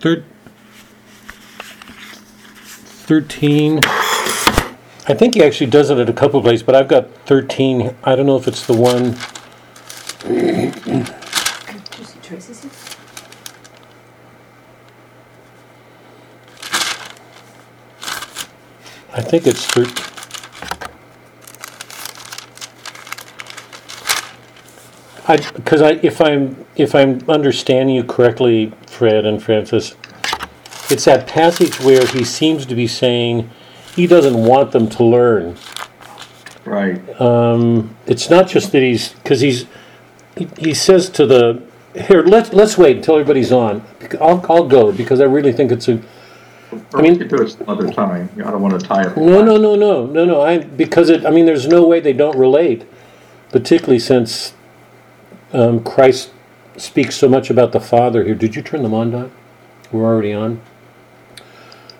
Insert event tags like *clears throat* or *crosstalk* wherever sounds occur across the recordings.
Thir- 13. I think he actually does it at a couple places, but I've got 13. I don't know if it's the one. I think it's thir- I because I if I'm if I'm understanding you correctly, Fred and Francis, it's that passage where he seems to be saying he doesn't want them to learn. Right. It's not just that he's because he's he, he says to the here let's let's wait until everybody's on. I'll I'll go because I really think it's a I mean, do it some other time. I don't want to tie up. No, no, no, no, no, no. I because it. I mean, there's no way they don't relate, particularly since um, Christ speaks so much about the Father here. Did you turn them on, Dot? We're already on.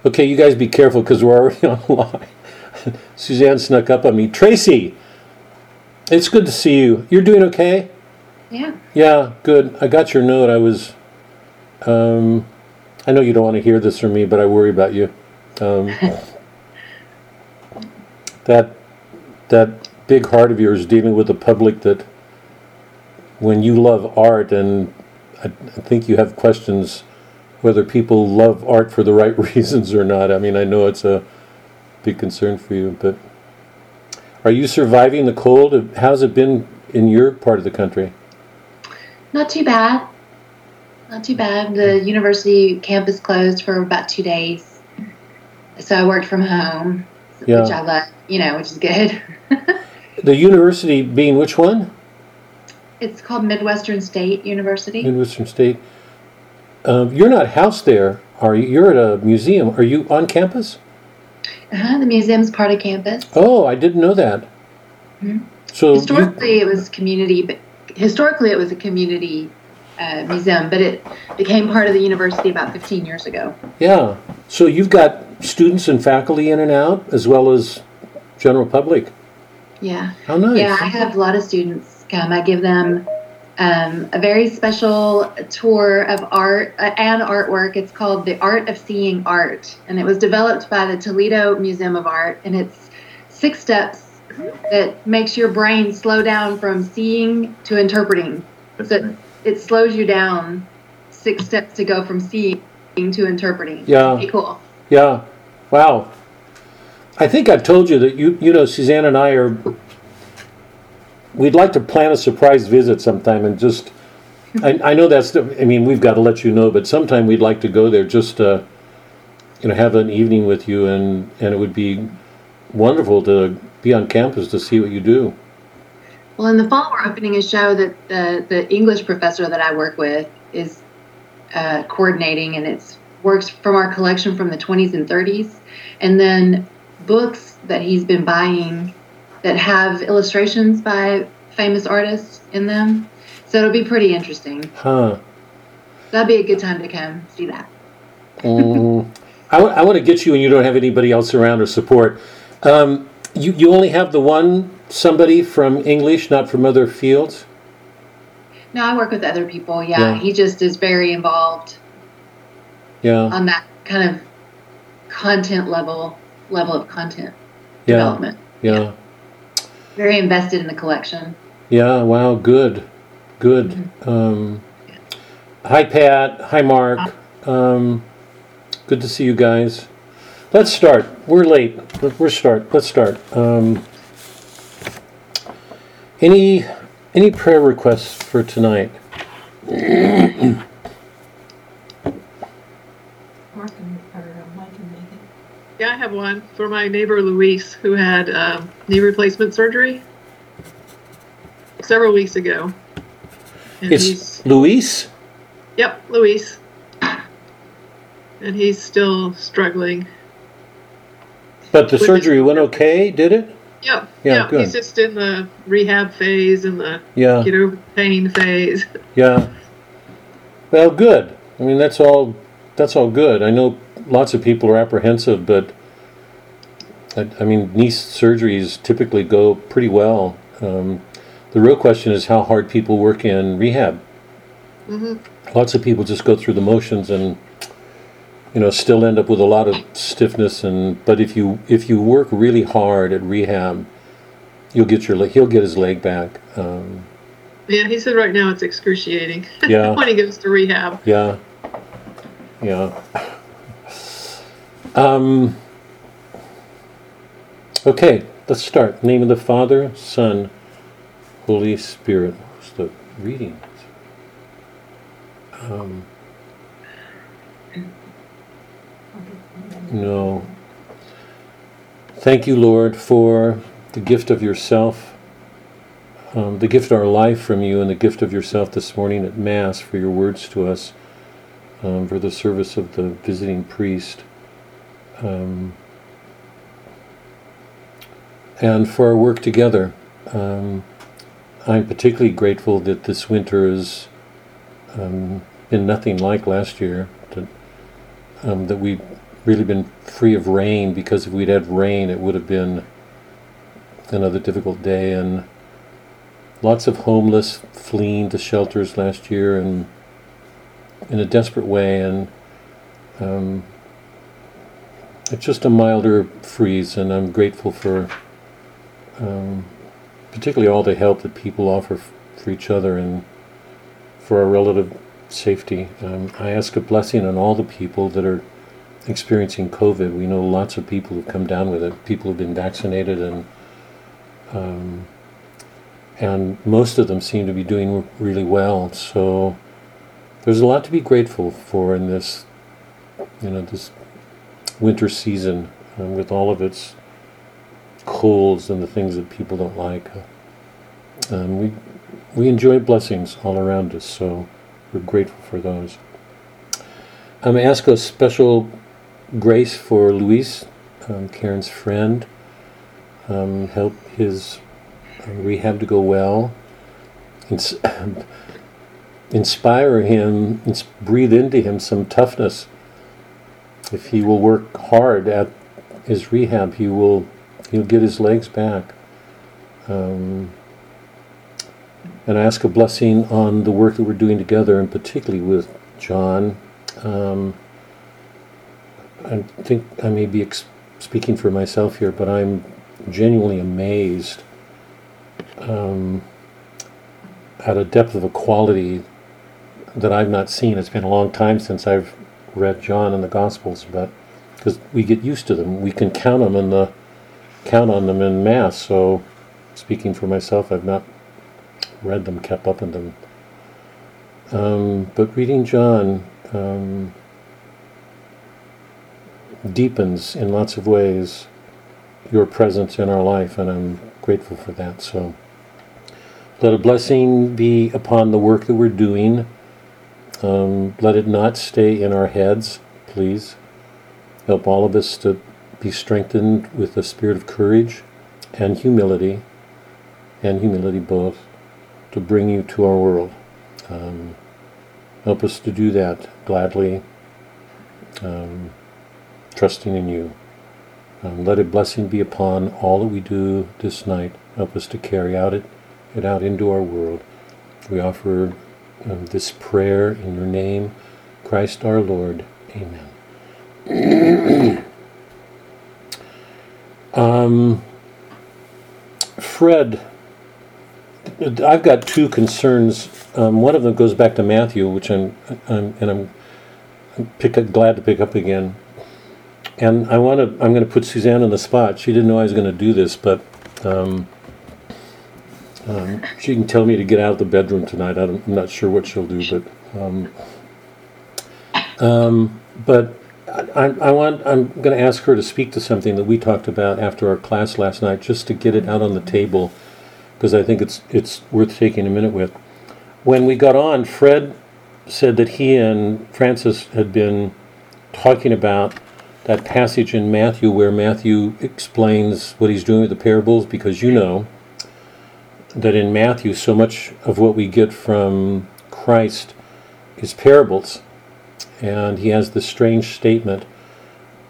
Okay, you guys be careful because we're already *laughs* on live. *laughs* Suzanne snuck up on me. Tracy, it's good to see you. You're doing okay? Yeah. Yeah, good. I got your note. I was. Um, I know you don't want to hear this from me, but I worry about you. Um, *laughs* that that big heart of yours dealing with the public that when you love art, and I, I think you have questions whether people love art for the right *laughs* reasons or not. I mean, I know it's a big concern for you, but are you surviving the cold? How's it been in your part of the country? Not too bad. Not too bad. The mm. university campus closed for about two days. So I worked from home, Yeah. which I love, you know, which is good. *laughs* The university being which one? It's called Midwestern State University. Midwestern State. Um, you're not housed there, are you? You're at a museum. Are you on campus? Uh-huh, the museum's part of campus. Oh, I didn't know that. Mhm. So you, Historically, it was community, but historically it was a community uh, museum, but it became part of the university about 15 years ago. yeah. So you've got students and faculty in and out, as well as general public. Yeah. How nice. Yeah, I have a lot of students come. I give them um, a very special tour of art uh, and artwork. It's called The Art of Seeing Art, and it was developed by the Toledo Museum of Art. And it's six steps that makes your brain slow down from seeing to interpreting. So it slows you down six steps to go from seeing to interpreting. Yeah. Pretty cool. Yeah. Wow. I think I've told you that you you know Suzanne and I are we'd like to plan a surprise visit sometime and just I, I know that's the, I mean we've got to let you know but sometime we'd like to go there just uh you know have an evening with you and and it would be wonderful to be on campus to see what you do. Well, in the fall, we're opening a show that the, the English professor that I work with is uh, coordinating, and it's works from our collection from the 20s and 30s, and then books that he's been buying that have illustrations by famous artists in them. So it'll be pretty interesting. Huh. That'd be a good time to come see that. Mm, I, wa- I want to get you and you don't have anybody else around or support. Um, you, you only have the one somebody from English, not from other fields? No, I work with other people. Yeah, Yeah. he just is very involved Yeah, on that kind of content level level of content yeah, development. yeah, Very invested in the collection. yeah. Wow, good, good. Um, hi, Pat. Hi, Mark. Um, good to see you guys. Let's start. We're late. We're start. Let's start. Um, any any prayer requests for tonight? *clears throat* Mark and, or uh, Mike and Megan. Yeah, I have one for my neighbor Luis, who had um, knee replacement surgery several weeks ago. And It's Luis. yep, Luis. And he's still struggling. But the surgery went okay, did it? Yep, Yeah, yeah, good. he's just in the rehab phase and the Yeah, get over pain phase. *laughs* yeah. Well, good. I mean, that's all. That's all good. I know lots of people are apprehensive, but I, I mean, knee surgeries typically go pretty well. Um, the real question is how hard people work in rehab. hmm Lots of people just go through the motions, and you know, still end up with a lot of stiffness and, but if you, if you work really hard at rehab, you'll get your, he'll get his leg back. Um, Yeah, he said right now it's excruciating *laughs* Yeah. when he goes to rehab. Yeah. Yeah. Um, okay, let's start. Name of the Father, Son, Holy Spirit. What's the reading? Um, no. Thank you, Lord, for the gift of yourself, um, the gift of our life from you, and the gift of yourself this morning at Mass for your words to us, um, for the service of the visiting priest, um, and for our work together. Um, I'm particularly grateful that this winter has um, been nothing like last year, that, um, that we've really been free of rain, because if we'd had rain, it would have been another difficult day, and lots of homeless fleeing to shelters last year and in a desperate way and um, it's just a milder freeze and I'm grateful for um, particularly all the help that people offer f- for each other and for our relative safety. Um, I ask a blessing on all the people that are experiencing COVID. We know lots of people who've come down with it. People who've been vaccinated and um, and most of them seem to be doing really well. So there's a lot to be grateful for in this, you know, this winter season um, with all of its colds and the things that people don't like. Um, we we enjoy blessings all around us, so we're grateful for those. I'm going to ask a special grace for Luis, um, Karen's friend. Um, help his uh, rehab to go well. Ins- *coughs* inspire him, ins- breathe into him some toughness. If he will work hard at his rehab, he will he'll get his legs back. Um, and I ask a blessing on the work that we're doing together, and particularly with John. Um, I think I may be ex- speaking for myself here, but I'm genuinely amazed um, at a depth of equality that I've not seen. It's been a long time since I've read John and the Gospels, but because we get used to them, we can count them in the count on them in mass. So, speaking for myself, I've not read them, kept up in them. Um, but reading John um, deepens in lots of ways your presence in our life, and I'm grateful for that. So, let a blessing be upon the work that we're doing. Um, let it not stay in our heads, please. Help all of us to be strengthened with the spirit of courage and humility, and humility both, to bring you to our world. Um, help us to do that gladly, um, trusting in you. Um, let a blessing be upon all that we do this night. Help us to carry out it, it out into our world. We offer this prayer in your name, Christ our Lord. Amen. *clears throat* um, Fred, I've got two concerns. Um, one of them goes back to Matthew, which I'm, I'm and I'm up, glad to pick up again. And I want to. I'm going to put Suzanne on the spot. She didn't know I was going to do this, but um, um, she can tell me to get out of the bedroom tonight. I'm not sure what she'll do, but um, um, but I, I want. I'm going to ask her to speak to something that we talked about after our class last night, just to get it out on the table, because I think it's it's worth taking a minute with. When we got on, Fred said that he and Francis had been talking about that passage in Matthew where Matthew explains what he's doing with the parables, because you know that in Matthew, so much of what we get from Christ is parables. And he has this strange statement.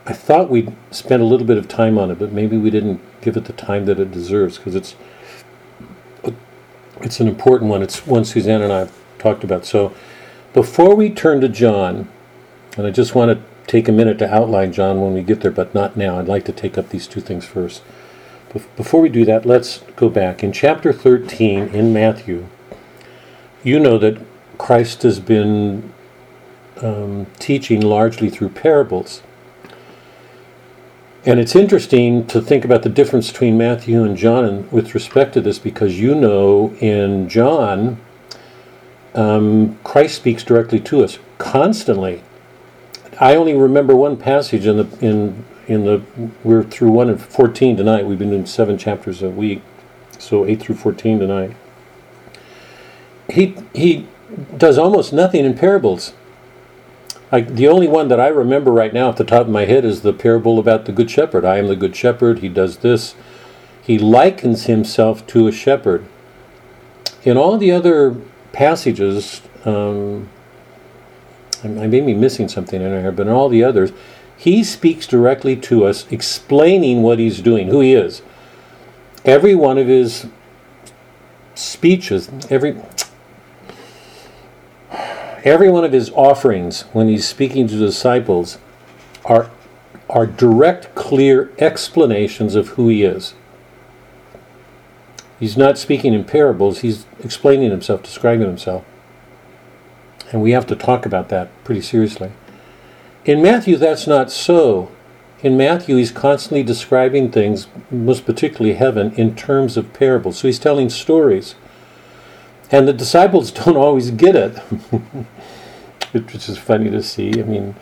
I thought we'd spent a little bit of time on it, but maybe we didn't give it the time that it deserves because it's it's an important one. It's one Suzanne and I have talked about. So before we turn to John, and I just want to take a minute to outline John when we get there, but not now. I'd like to take up these two things first. Bef- Before we do that, let's go back. In chapter 13 in Matthew, you know that Christ has been um, teaching largely through parables. And it's interesting to think about the difference between Matthew and John with respect to this because you know in John, um, Christ speaks directly to us constantly. I only remember one passage in the in in the we're through one and fourteen tonight. We've been doing seven chapters a week, so eight through fourteen tonight. He he does almost nothing in parables. Like the only one that I remember right now off the top of my head is the parable about the good shepherd. I am the good shepherd. He does this. He likens himself to a shepherd. In all the other passages, um, I I may be missing something in here, but in all the others, he speaks directly to us, explaining what he's doing, who he is. Every one of his speeches, every every one of his offerings when he's speaking to disciples are are direct, clear explanations of who he is. He's not speaking in parables, he's explaining himself, describing himself. And we have to talk about that pretty seriously. In Matthew, that's not so. In Matthew, he's constantly describing things, most particularly heaven, in terms of parables. So he's telling stories. And the disciples *laughs* don't always get it, *laughs* which is funny to see. I mean,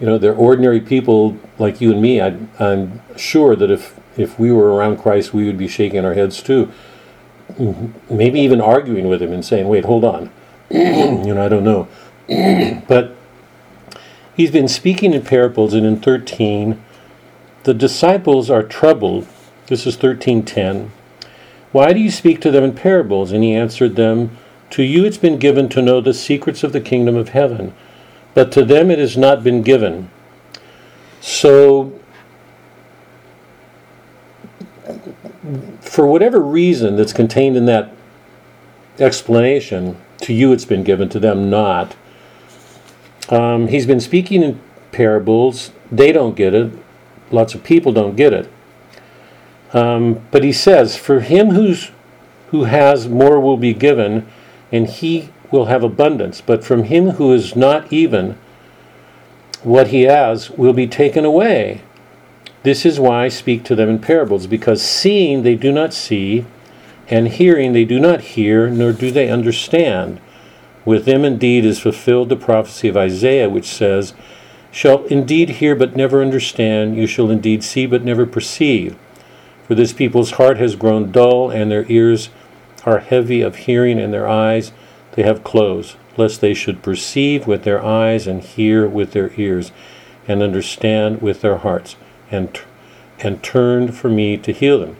you know, they're ordinary people like you and me. I, I'm sure that if, if we were around Christ, we would be shaking our heads too. Maybe even arguing with him and saying, wait, hold on. *clears throat* you know, I don't know. *clears throat* but he's been speaking in parables, and in 13, the disciples are troubled. This is 13:10. Why do you speak to them in parables? And he answered them, To you it's been given to know the secrets of the kingdom of heaven, but to them it has not been given. So, for whatever reason that's contained in that explanation, to you it's been given, to them not. Um, he's been speaking in parables. They don't get it. Lots of people don't get it. Um, but he says, For him who's, who has more will be given, and he will have abundance. But from him who is not even, what he has will be taken away. This is why I speak to them in parables, because seeing they do not see, and hearing they do not hear, nor do they understand. With them indeed is fulfilled the prophecy of Isaiah, which says, Shall indeed hear but never understand, you shall indeed see but never perceive. For this people's heart has grown dull, and their ears are heavy of hearing, and their eyes they have closed, lest they should perceive with their eyes, and hear with their ears, and understand with their hearts, and, and turn for me to heal them.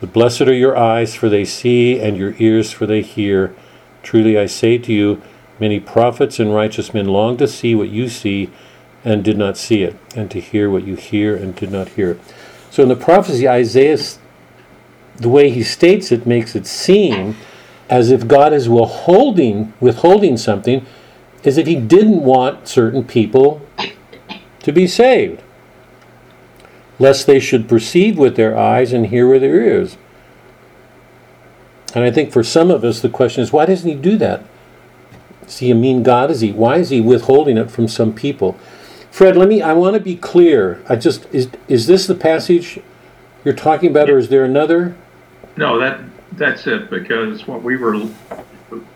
But blessed are your eyes, for they see, and your ears, for they hear. Truly I say to you, many prophets and righteous men longed to see what you see, and did not see it, and to hear what you hear, and did not hear it. So in the prophecy, Isaiah, the way he states it, makes it seem as if God is withholding, withholding something, as if he didn't want certain people to be saved, lest they should perceive with their eyes and hear with their ears. And I think for some of us, the question is, why doesn't he do that? Is he a mean God? Is he? Why is he withholding it from some people? Fred, let me. I want to be clear. I just is is this the passage you're talking about, or is there another? No, that, that's it, because what we were,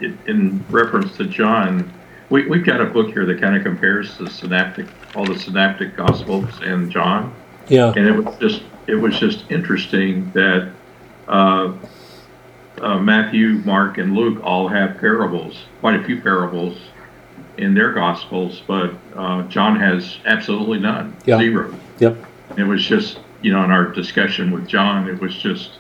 in- reference to John, we, we've got a book here that kind of compares the synoptic, all the synoptic gospels and John. Yeah. And it was just, it was just interesting that, uh, uh, Matthew, Mark, and Luke all have parables, quite a few parables in their gospels, but, uh, John has absolutely none, Yeah. zero. Yep. It was just, you know, in our discussion with John, it was just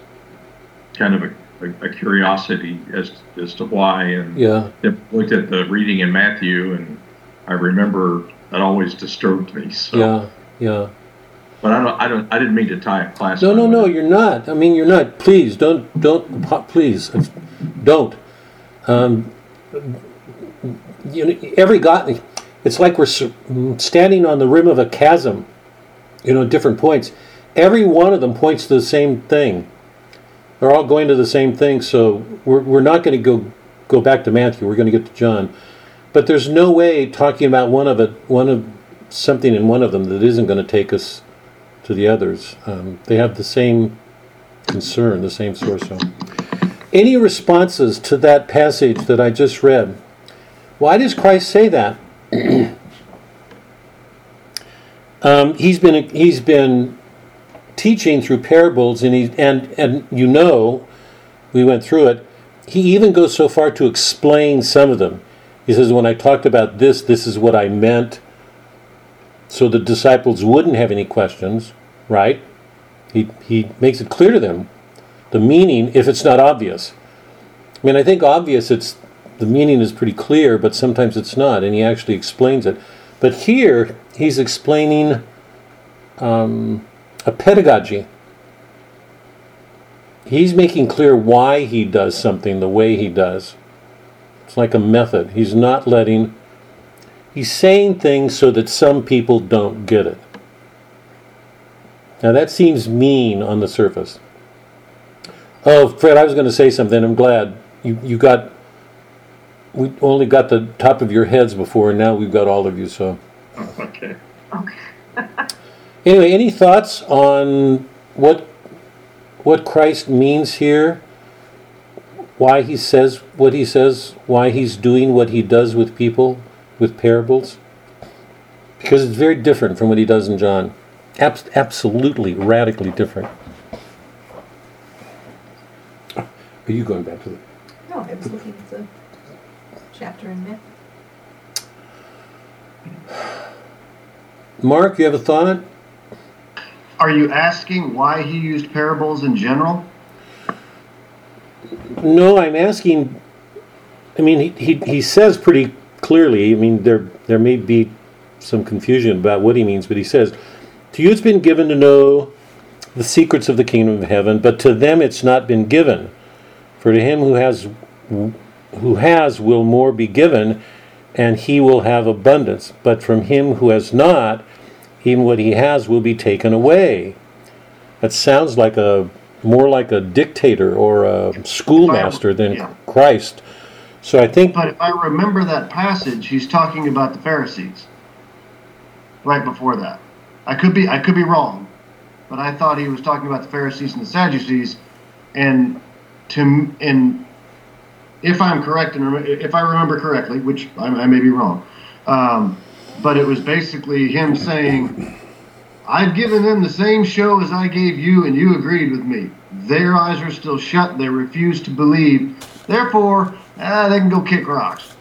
kind of a, a, a curiosity as as to why. And Yeah. looked at the reading in Matthew, and I remember that always disturbed me. So, Yeah. Yeah. But I don't, I don't, I didn't mean to tie a class. No, no, no. it. You're not. I mean, you're not. Please don't, don't. Please, don't. Um, you know, every God, it's like we're standing on the rim of a chasm, you know, different points. Every one of them points to the same thing. They're all going to the same thing, so we're, we're not going to go go back to Matthew. We're going to get to John, but there's no way talking about one of it, one of something in one of them that isn't going to take us to the others. Um, they have the same concern, the same source. So. Any responses to that passage that I just read? Why does Christ say that? *clears throat* um, he's been he's been teaching through parables, and he and and you know, we went through it. He even goes so far to explain some of them. He says, "When I talked about this, this is what I meant." So the disciples wouldn't have any questions, right? He he makes it clear to them the meaning if it's not obvious. I mean, I think obvious it's the meaning is pretty clear, but sometimes it's not, and he actually explains it. But here he's explaining um, a pedagogy. He's making clear why he does something the way he does. It's like a method. He's not letting. He's saying things so that some people don't get it. Now that seems mean on the surface. Oh, Fred, I was going to say something. I'm glad you you got. We only got the top of your heads before, and now we've got all of you. So Okay. Okay. *laughs* anyway, any thoughts on what what Christ means here? Why he says what he says? Why he's doing what he does with people with parables? Because it's very different from what he does in John. Abs- absolutely, radically different. Are you going back to the? No, I was looking at the chapter in Matthew. Mark, you have a thought? Are you asking why he used parables in general? No, I'm asking. I mean, he, he, he says pretty clearly. I mean, there there may be some confusion about what he means, but he says, "To you it's been given to know the secrets of the kingdom of heaven, but to them it's not been given. For to him who has who has will more be given, and he will have abundance. But from him who has not, even what he has will be taken away." That sounds like a more like a dictator or a schoolmaster than. Christ. So I think But if I remember that passage, he's talking about the Pharisees. Right before that. I could be I could be wrong, but I thought he was talking about the Pharisees and the Sadducees and to and if I'm correct and if I remember correctly, which I, I may be wrong, um, but it was basically him saying, "I've given them the same show as I gave you, and you agreed with me. Their eyes are still shut; they refuse to believe. Therefore, ah, they can go kick rocks.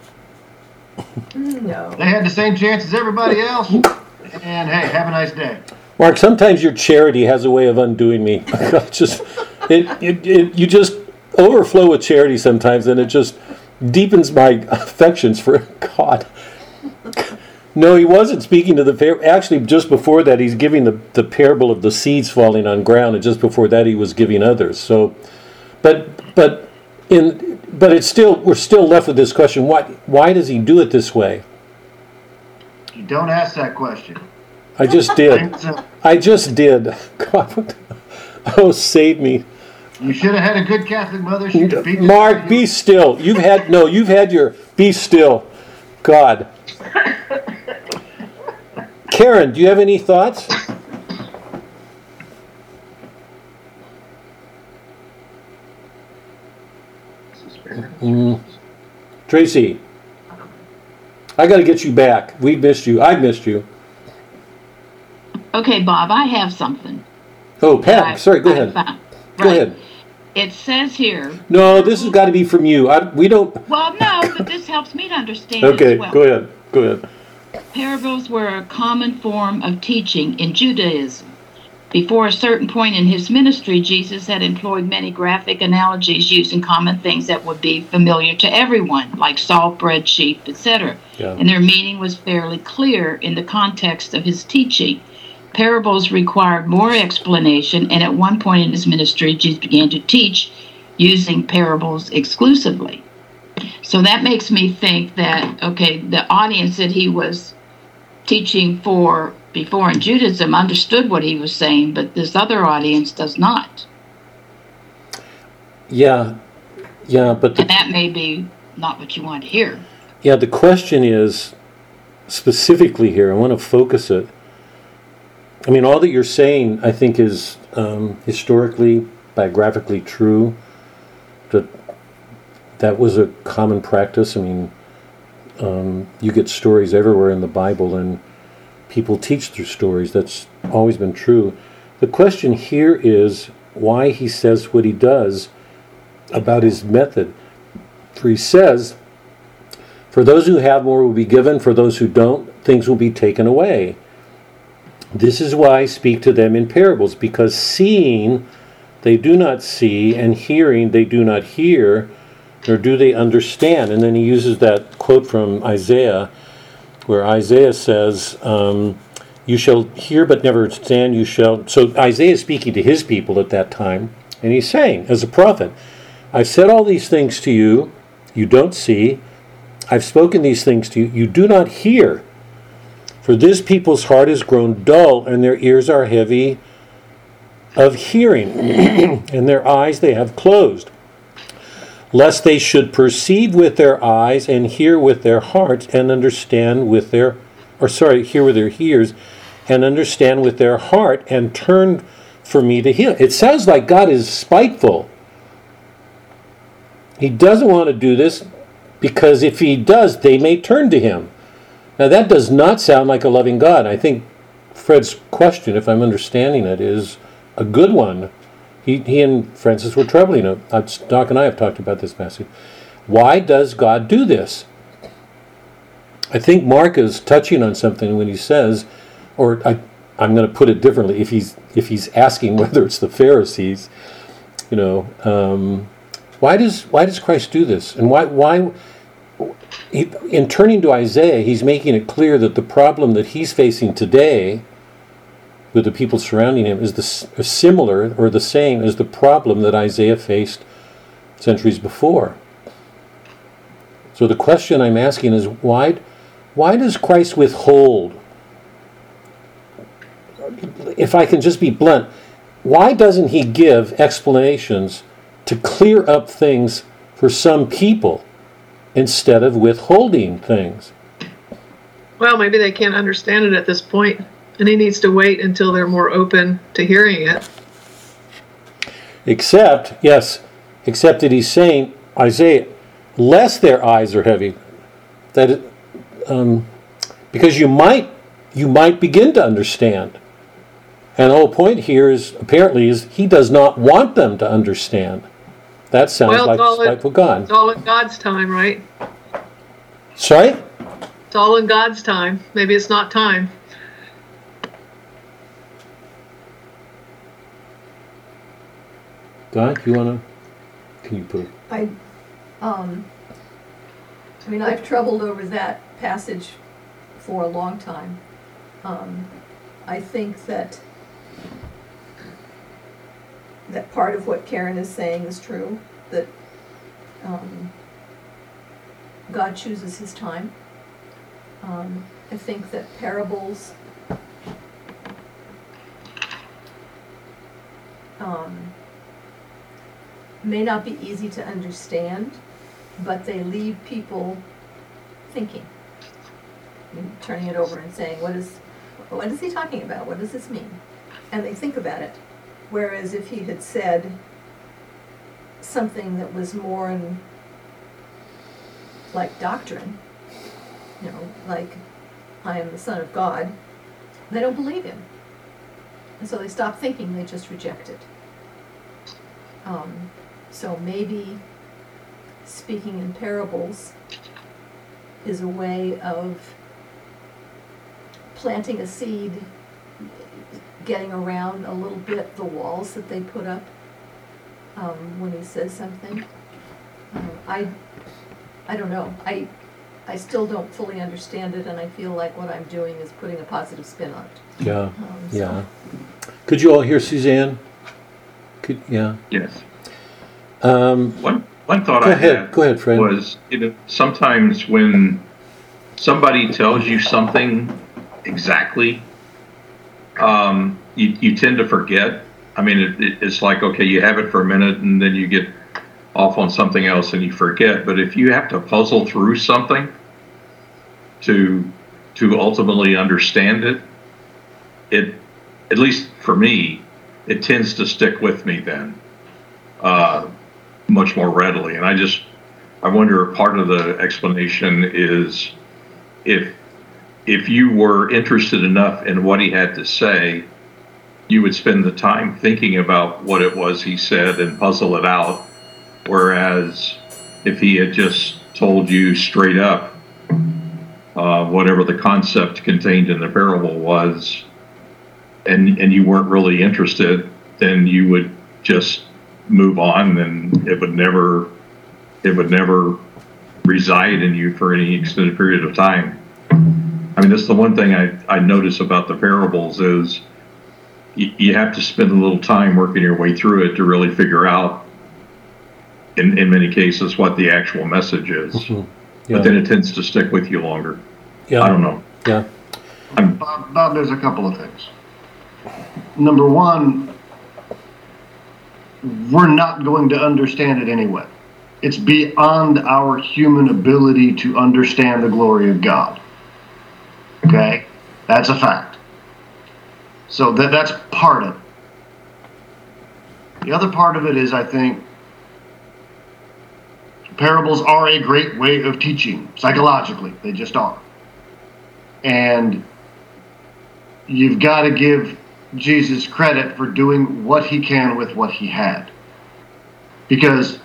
No. They had the same chance as everybody else, and hey, have a nice day." Mark, sometimes your charity has a way of undoing me. *laughs* just it, it, it you just overflow with charity sometimes, and it just deepens my affections for God. No, he wasn't speaking to the par- actually just before that he's giving the, the parable of the seeds falling on ground, and just before that he was giving others. So, but but in but it's still we're still left with this question: why why does he do it this way? You don't ask that question. I just did. *laughs* I just did. *laughs* God, oh, save me. You should have had a good Catholic mother. She'd have beat the Mark, be you. still. You've had no. You've had your. Be still. God. *laughs* Karen, do you have any thoughts? Mm. Tracy, I got to get you back. We missed you. I missed you. Okay, Bob, I have something. Oh, Pat, sorry. Go I ahead. found. Go Right. ahead. It says here, No, this has got to be from you. I, we don't. well, no, but this helps me to understand Okay, well. go ahead. Go ahead. Parables were a common form of teaching in Judaism. Before a certain point in his ministry, Jesus had employed many graphic analogies using common things that would be familiar to everyone, like salt, bread, sheep, etc. Yeah. And their meaning was fairly clear in the context of his teaching. Parables required more explanation, and at one point in his ministry, Jesus began to teach using parables exclusively. So that makes me think that, okay, the audience that he was teaching for before in Judaism understood what he was saying, but this other audience does not. Yeah, yeah, but the And that may be not what you want to hear. Yeah, the question is specifically here, I want to focus it. I mean, all that you're saying, I think, is um, historically, biographically true. That that was a common practice. I mean, um, you get stories everywhere in the Bible, and people teach through stories. That's always been true. The question here is why he says what he does about his method. For he says, for those who have more will be given, for those who don't, things will be taken away. This is why I speak to them in parables, because seeing they do not see, and hearing they do not hear, nor do they understand. And then he uses that quote from Isaiah, where Isaiah says, um, You shall hear but never understand, you shall. So Isaiah is speaking to his people at that time, and he's saying, as a prophet, I've said all these things to you, you don't see. I've spoken these things to you, you do not hear. For this people's heart is grown dull, and their ears are heavy of hearing, *clears throat* and their eyes they have closed. Lest they should perceive with their eyes, and hear with their hearts, and understand with their, or sorry, hear with their ears, and understand with their heart, and turn for me to heal. It sounds like God is spiteful. He doesn't want to do this because if he does, they may turn to him. Now, that does not sound like a loving God. I think Fred's question, if I'm understanding it, is a good one. He, he and Francis were troubling it. Uh, Doc and I have talked about this passage. Why does God do this? I think Mark is touching on something when he says, or I, I'm going to put it differently. If he's if he's asking *laughs* whether it's the Pharisees, you know, um, why does why does Christ do this, and why why he, in turning to Isaiah, he's making it clear that the problem that he's facing today with the people surrounding him is the similar or the same as the problem that Isaiah faced centuries before. So the question I'm asking is why why does Christ withhold if I can just be blunt, why doesn't he give explanations to clear up things for some people instead of withholding things? Well, maybe they can't understand it at this point, and he needs to wait until they're more open to hearing it. Except, yes, except that he's saying, Isaiah, lest their eyes are heavy, that it, um, because you might you might begin to understand. And the whole point here is apparently is he does not want them to understand. That sounds Well, like in- God. It's all in God's time, right? Sorry? It's all in God's time. Maybe it's not time. Doc, you wanna can you put I, um, I mean, I've troubled over that passage for a long time. Um, I think that that part of what Karen is saying is true, that, um, God chooses his time. Um, I think that parables, um, may not be easy to understand, but they leave people thinking. Mean, turning it over and saying, what is, what is he talking about? What does this mean? And they think about it. Whereas if he had said something that was more in, like doctrine, you know, like, I am the son of God, they don't believe him. And so they stop thinking, they just reject it. Um, so maybe speaking in parables is a way of planting a seed, getting around a little bit the walls that they put up um, when he says something. Um, I, I don't know. I, I still don't fully understand it, and I feel like what I'm doing is putting a positive spin on it. yeah, Um, so- yeah. Could you all hear Suzanne? Could yeah. Yes. Um, One, one thought I ahead, had go ahead, Fred. was, you know, sometimes when somebody tells you something exactly, um, you, you tend to forget. I mean, it, it, it's like, okay, you have it for a minute and then you get off on something else and you forget. But if you have to puzzle through something to, to ultimately understand it, it, at least for me, it tends to stick with me then, uh, much more readily. And I just, I wonder if part of the explanation is if if you were interested enough in what he had to say, you would spend the time thinking about what it was he said and puzzle it out. Whereas if he had just told you straight up uh, whatever the concept contained in the parable was, and and you weren't really interested, then you would just move on, and it would never it would never reside in you for any extended period of time. I mean, that's the one thing I, I notice about the parables is you, you have to spend a little time working your way through it to really figure out, in, in many cases, what the actual message is. Mhm. But then it tends to stick with you longer. Yeah. I don't know. Yeah. Bob, Bob, there's a couple of things. Number one, we're not going to understand it anyway. It's beyond our human ability to understand the glory of God. Okay? That's a fact. So that, that's part of it. The other part of it is, I think, parables are a great way of teaching psychologically. They just are. And you've got to give Jesus credit for doing what he can with what he had. Because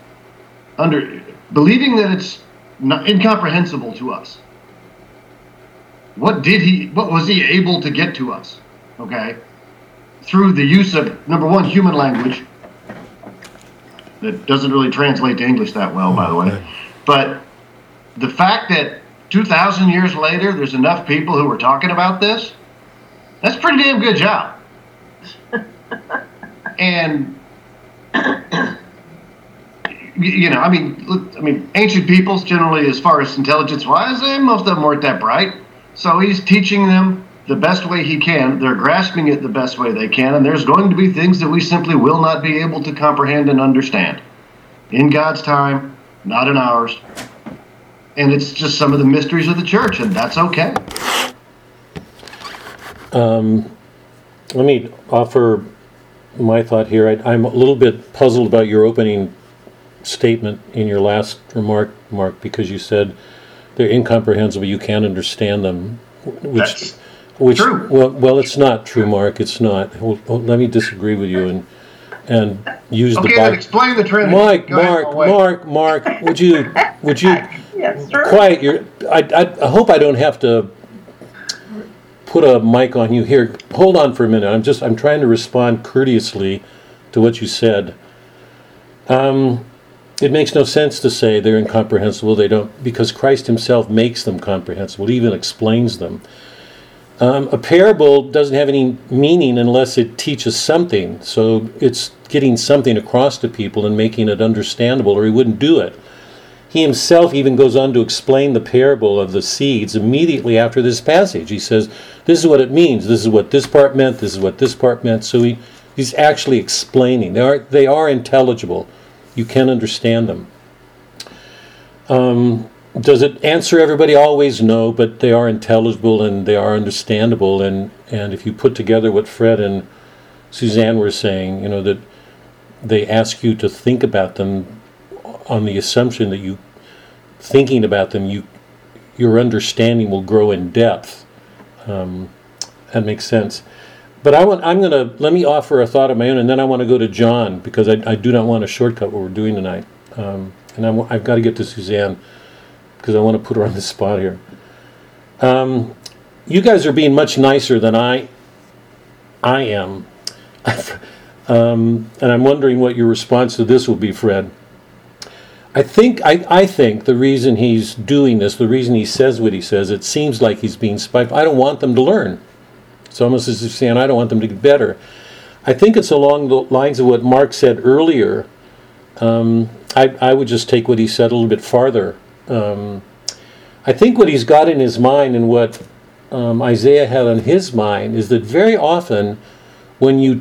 under believing that it's not incomprehensible to us. What did he what was he able to get to us? Okay? Through the use of number 1 human language that doesn't really translate to English that well by the way. But the fact that 2000 years later there's enough people who are talking about this that's a pretty damn good job. And you know, I mean, look, I mean, ancient peoples generally, as far as intelligence-wise, eh, most of them weren't that bright. So he's teaching them the best way he can. They're grasping it the best way they can, and there's going to be things that we simply will not be able to comprehend and understand. In God's time, not in ours. And it's just some of the mysteries of the church, and that's okay. Um, let me offer my thought here. I, I'm a little bit puzzled about your opening statement in your last remark, Mark, because you said they're incomprehensible. You can't understand them. Which, That's which, true. Well, well, it's not true, Mark. It's not. Well, well, let me disagree with you and and use the Okay, then Bible. explain the Trinity. Mike, Go ahead, Mark, Mark, Mark, would you, would you *laughs* Yes, sir. quiet your, I, I, I hope I don't have to put a mic on you here. Hold on for a minute. I'm just, I'm trying to respond courteously to what you said. Um, it makes no sense to say they're incomprehensible. They don't, because Christ himself makes them comprehensible, he even explains them. Um, a parable doesn't have any meaning unless it teaches something. So it's getting something across to people and making it understandable, or he wouldn't do it. He himself even goes on to explain the parable of the seeds immediately after this passage. He says, This is what it means. This is what this part meant. This is what this part meant. So he, he's actually explaining. They are, they are intelligible. You can understand them. Um, does it answer everybody? Always no, but they are intelligible and they are understandable. And, and if you put together what Fred and Suzanne were saying, you know, that they ask you to think about them on the assumption that you, thinking about them, you, your understanding will grow in depth. Um, that makes sense. But I want, I'm going to, let me offer a thought of my own, and then I want to go to John, because I, I do not want to shortcut what we're doing tonight. Um, and I, wa- I've got to get to Suzanne, because I want to put her on the spot here. Um, you guys are being much nicer than I, I am. *laughs* um, and I'm wondering what your response to this will be, Fred. I think I, I think the reason he's doing this, the reason he says what he says, it seems like he's being spiteful. I don't want them to learn. It's almost as if saying I don't want them to get better. I think it's along the lines of what Mark said earlier. Um, I, I would just take what he said a little bit farther. Um, I think what he's got in his mind and what um, Isaiah had on his mind is that very often when you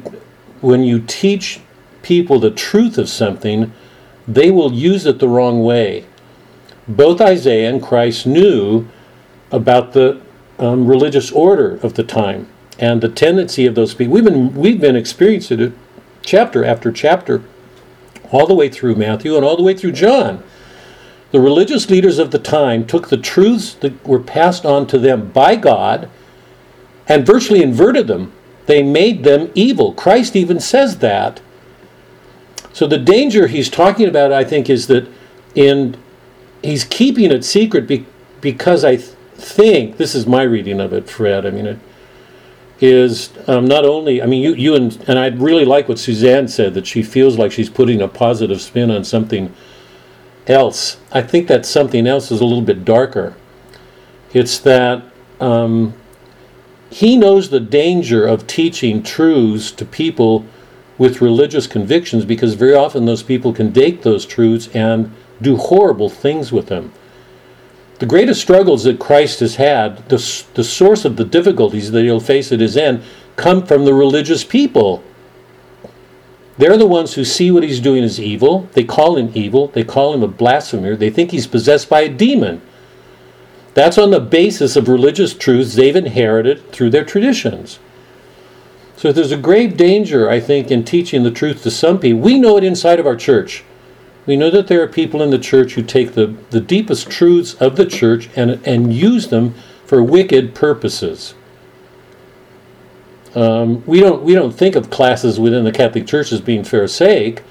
when you teach people the truth of something, they will use it the wrong way. Both Isaiah and Christ knew about the um, religious order of the time and the tendency of those people. We've been we've been experiencing it chapter after chapter, all the way through Matthew and all the way through John. The religious leaders of the time took the truths that were passed on to them by God and virtually inverted them. They made them evil. Christ even says that. So the danger he's talking about, I think, is that in he's keeping it secret be, because I th- think this is my reading of it, Fred. I mean, it is um, not only. I mean, you you and and I really like what Suzanne said that she feels like she's putting a positive spin on something else. I think that something else is a little bit darker. It's that um, he knows the danger of teaching truths to people with religious convictions because very often those people can take those truths and do horrible things with them. The greatest struggles that Christ has had, the, the source of the difficulties that he'll face at his end, come from the religious people. They're the ones who see what he's doing as evil. They call him evil. They call him a blasphemer. They think he's possessed by a demon. That's on the basis of religious truths they've inherited through their traditions. So there's a grave danger, I think, in teaching the truth to some people. We know it inside of our church. We know that there are people in the church who take the, the deepest truths of the church and, and use them for wicked purposes. Um, we don't we don't think of classes within the Catholic Church as being Pharisaic,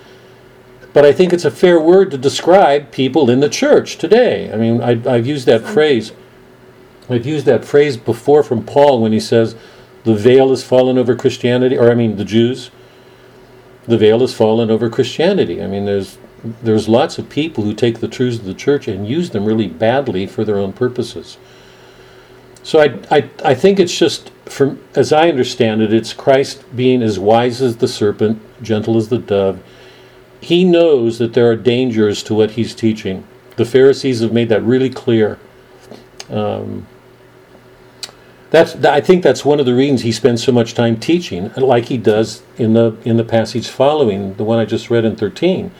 but I think it's a fair word to describe people in the church today. I mean, I, I've used that phrase. I've used that phrase before from Paul when he says, "The veil has fallen over Christianity," or I mean, the Jews. The veil has fallen over Christianity. I mean, there's there's lots of people who take the truths of the church and use them really badly for their own purposes. So I, I, I think it's just, from as I understand it, it's Christ being as wise as the serpent, gentle as the dove. He knows that there are dangers to what he's teaching. The Pharisees have made that really clear. Um, that's, I think that's one of the reasons he spends so much time teaching, like he does in the in the passage following the one I just read in 13,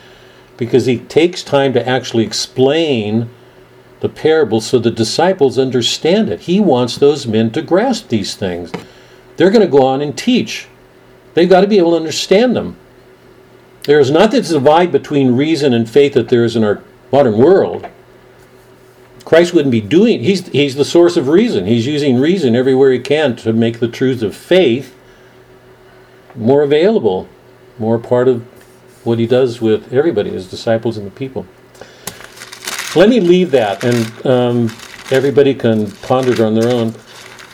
because he takes time to actually explain the parable so the disciples understand it. He wants those men to grasp these things. They're going to go on and teach. They've got to be able to understand them. There is not this divide between reason and faith that there is in our modern world. Christ wouldn't be doing he's he's the source of reason. He's using reason everywhere he can to make the truths of faith more available, more part of what he does with everybody, his disciples and the people. Let me leave that, and um, everybody can ponder it on their own.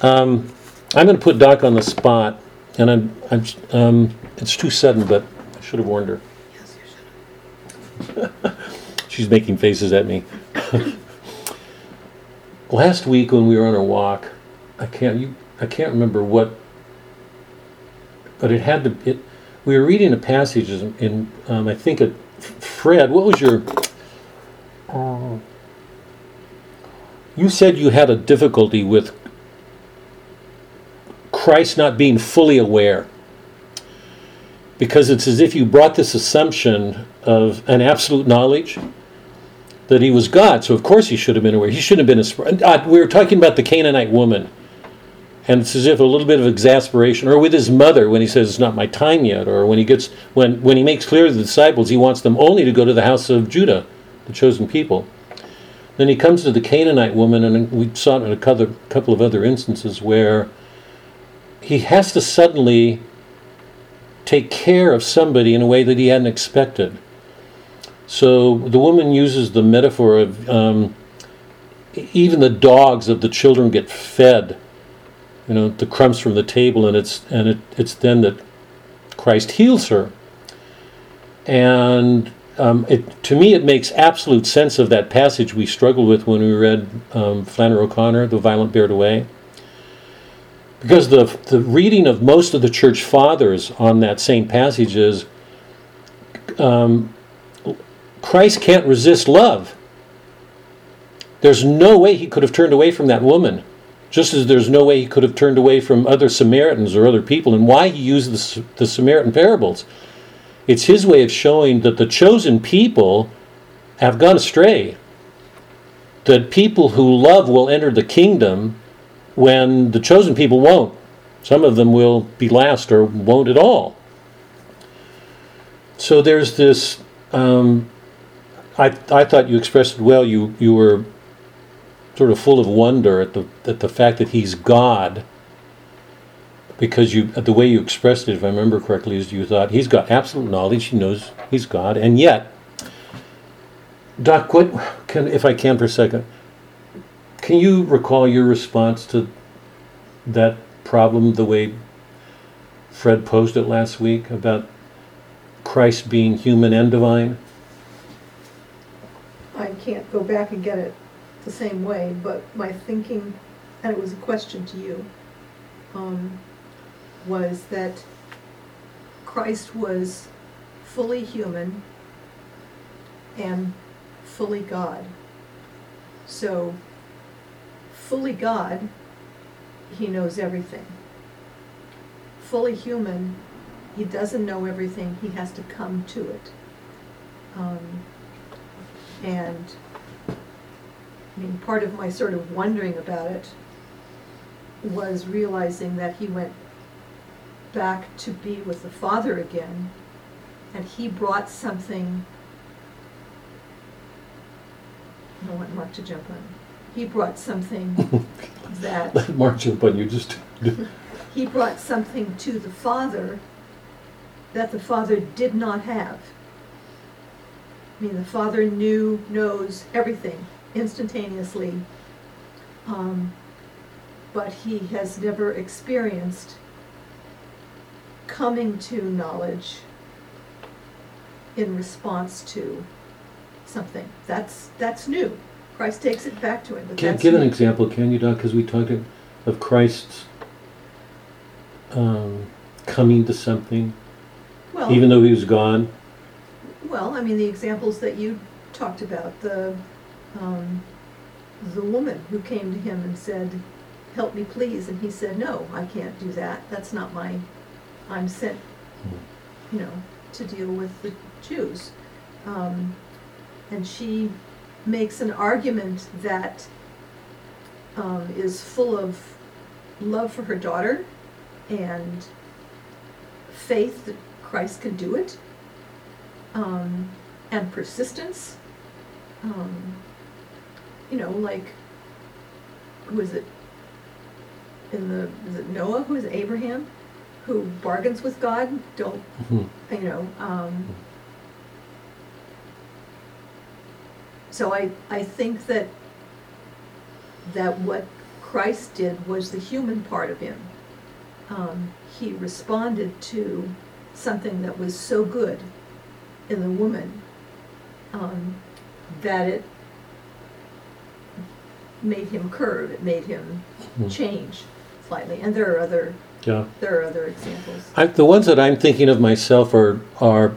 Um, I'm going to put Doc on the spot, and I'm, I'm um, it's too sudden, but I should have warned her. Yes, you should. *laughs* She's making faces at me. *laughs* Last week when we were on our walk, I can't you I can't remember what, but it had to. It, we were reading a passage in, um, I think it. Fred, what was your you said you had a difficulty with Christ not being fully aware. Because it's as if you brought this assumption of an absolute knowledge that he was God. So, of course, he should have been aware. He shouldn't have been. A, uh, we were talking about the Canaanite woman. And it's as if a little bit of exasperation, or with his mother when he says it's not my time yet, or when he gets when when he makes clear to the disciples he wants them only to go to the house of Judah the chosen people. Then he comes to the Canaanite woman, and we saw it in a couple of other instances where he has to suddenly take care of somebody in a way that he hadn't expected. So the woman uses the metaphor of um, even the dogs of the children get fed, you know, the crumbs from the table, and it's and it, it's then that Christ heals her. And um, it, to me, it makes absolute sense of that passage we struggled with when we read um, Flannery O'Connor, The Violent Bear Away. Because the, the reading of most of the church fathers on that same passage is um, Christ can't resist love. There's no way he could have turned away from that woman. Just as there's no way he could have turned away from other Samaritans or other people, and why he used the, the Samaritan parables. It's his way of showing that the chosen people have gone astray. That people who love will enter the kingdom when the chosen people won't. Some of them will be last or won't at all. So there's this. Um, I I thought you expressed it well. You you were sort of full of wonder at the at the fact that he's God. Because you the way you expressed it, if I remember correctly, is you thought he's got absolute knowledge. He knows he's God, and yet, Doc, what can if I can for a second, can you recall your response to that problem the way Fred posed it last week about Christ being human and divine? Can't go back and get it the same way, but my thinking, and it was a question to you, um, was that Christ was fully human and fully God. So, fully God, he knows everything. Fully human, he doesn't know everything, he has to come to it. Um, and, I mean, part of my sort of wondering about it was realizing that he went back to be with the Father again, and he brought something. I don't want Mark to jump on. He brought something *laughs* that Let Mark jump on you just. *laughs* he brought something to the Father that the Father did not have. I mean, the Father knew, knows everything instantaneously, um, but he has never experienced coming to knowledge in response to something. That's that's new. Christ takes it back to him, but Can, give an example, can you, Doc? Because we talked of- of Christ's um, coming to something, well, even though he was gone. Well, I mean, the examples that you talked about, the, um, the woman who came to him and said, help me please, and he said, no, I can't do that, that's not my, I'm sent, you know, to deal with the Jews. Um, and she makes an argument that, um, is full of love for her daughter and faith that Christ can do it um, and persistence. Um, you know, like who is it? In the is it Noah? Who is? Abraham? Who bargains with God? Don't Mhm. you know? Um, so I I think that that what Christ did was the human part of him. Um, he responded to something that was so good in the woman um, that it made him curve, it made him Hmm. change slightly. And there are other Yeah. there are other examples. I, the ones that I'm thinking of myself are are.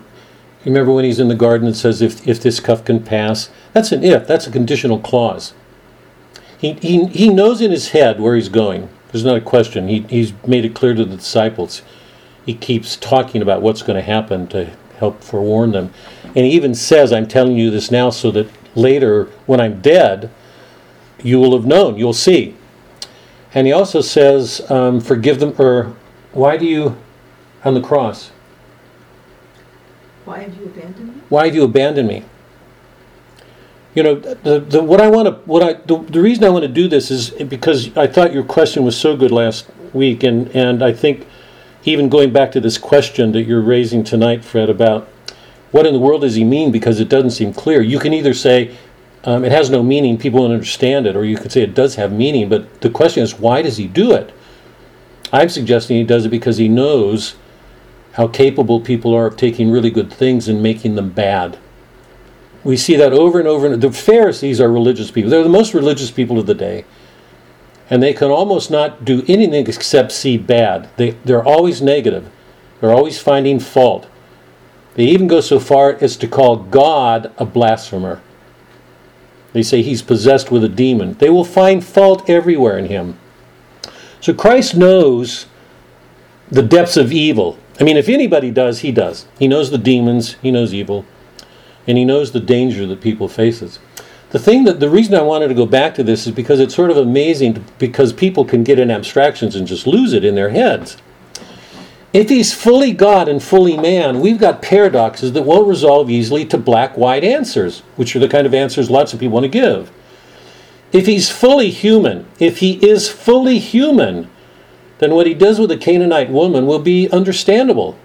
You remember when he's in the garden and says, "If if this cup can pass," that's an if. That's a conditional clause. He he he knows in his head where he's going. There's not a question. He he's made it clear to the disciples. He keeps talking about what's going to happen to help forewarn them, and he even says, "I'm telling you this now so that later, when I'm dead, you will have known. You'll see." And he also says, um, "Forgive them," or why do you on the cross? Why have you abandoned me? Why have you abandoned me? You know, the, the what I want to what I the, the reason I want to do this is because I thought your question was so good last week, and and I think even going back to this question that you're raising tonight, Fred, about what in the world does he mean? Because it doesn't seem clear. You can either say um, it has no meaning, people won't understand it, or you could say it does have meaning. But the question is, why does he do it? I'm suggesting he does it because he knows how capable people are of taking really good things and making them bad. We see that over and over. And the Pharisees are religious people. They're the most religious people of the day. And they can almost not do anything except see bad. They, they're always negative. They're always finding fault. They even go so far as to call God a blasphemer. They say he's possessed with a demon. They will find fault everywhere in him. So Christ knows the depths of evil. I mean, if anybody does, he does. He knows the demons, he knows evil, and he knows the danger that people faces. The thing that the reason I wanted to go back to this is because it's sort of amazing to, because people can get in abstractions and just lose it in their heads. If he's fully God and fully man, we've got paradoxes that won't resolve easily to black white answers, which are the kind of answers lots of people want to give. If he's fully human, if he is fully human, then what he does with the Canaanite woman will be understandable.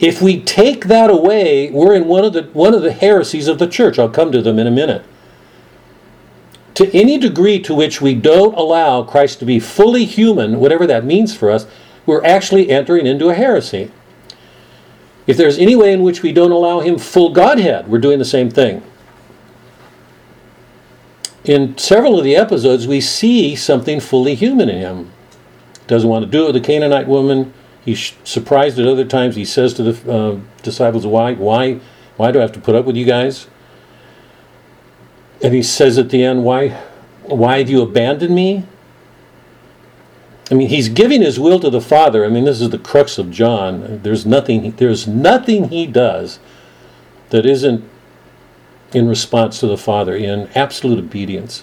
If we take that away, we're in one of the one of the heresies of the church. I'll come to them in a minute. To any degree to which we don't allow Christ to be fully human, whatever that means for us, we're actually entering into a heresy. If there's any way in which we don't allow him full Godhead, we're doing the same thing in several of the episodes, we see something fully human in him. Doesn't want to do it with the Canaanite woman. He's surprised at other times. He says to the uh, disciples, "Why, why, why do I have to put up with you guys?" And he says at the end, "Why, why have you abandoned me?" I mean, he's giving his will to the Father. I mean, this is the crux of John. There's nothing. There's nothing he does that isn't in response to the Father in absolute obedience.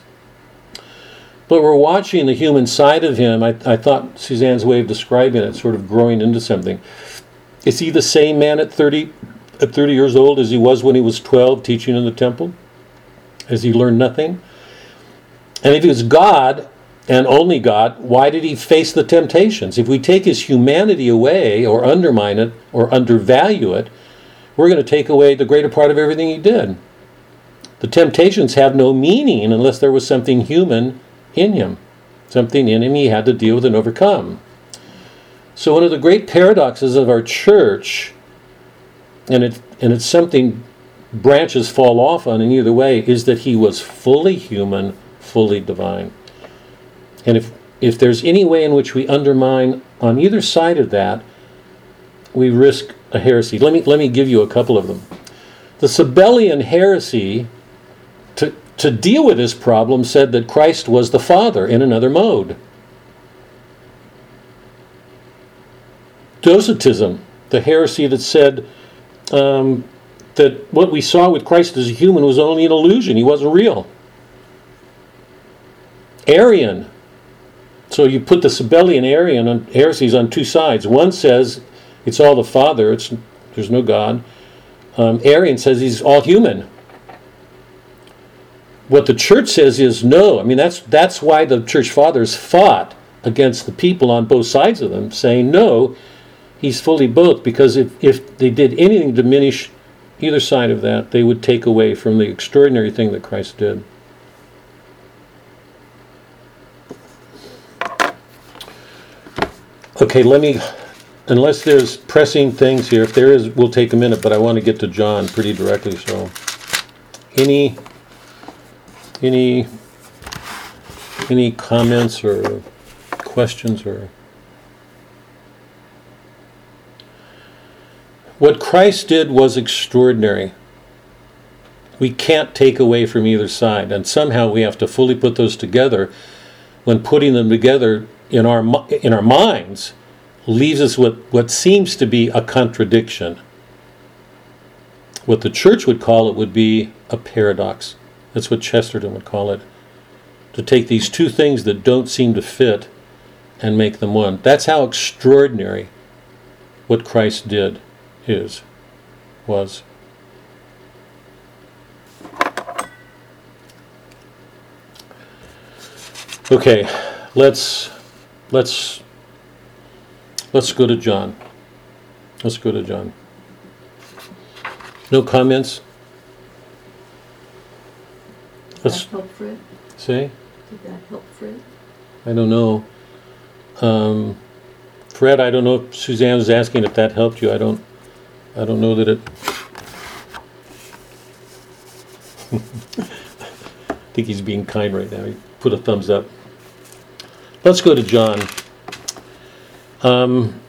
But we're watching the human side of him. I, I thought Suzanne's way of describing it sort of growing into something. Is he the same man at 30, at 30 years old as he was when he was 12 teaching in the temple? Has he learned nothing? And if he was God and only God, why did he face the temptations? If we take his humanity away or undermine it or undervalue it, we're going to take away the greater part of everything he did. The temptations have no meaning unless there was something human in him, something in him he had to deal with and overcome. So, one of the great paradoxes of our church, and, it, and it's something branches fall off on in either way, is that he was fully human, fully divine. And if, if there's any way in which we undermine on either side of that, we risk a heresy. Let me, let me give you a couple of them. The Sabellian heresy to, deal with this problem, said that Christ was the Father in another mode. Docetism, the heresy that said um, that what we saw with Christ as a human was only an illusion, he wasn't real. Arian, so you put the Sabellian Arian on heresies on two sides. One says it's all the Father, it's, there's no God. Um, Arian says he's all human what the church says is no. I mean, that's that's why the church fathers fought against the people on both sides of them, saying no, he's fully both. Because if if they did anything to diminish either side of that, they would take away from the extraordinary thing that Christ did. Okay, let me. Unless there's pressing things here, if there is, we'll take a minute. But I want to get to John pretty directly. So, any any any comments or questions or what Christ did was extraordinary. We can't take away from either side, and somehow we have to fully put those together. When putting them together in our in our minds, leaves us with what seems to be a contradiction. What the church would call it would be a paradox. That's what Chesterton would call it. To take these two things that don't seem to fit and make them one. That's how extraordinary what Christ did is, was. Okay, let's let's let's go to John. Let's go to John. No comments? Did Let's that help Fred? say. Did that help Fred? I don't know. Um, Fred, I don't know if Suzanne was asking if that helped you. I don't. I don't know that it. I *laughs* think he's being kind right now. He put a thumbs up. Let's go to John. Um,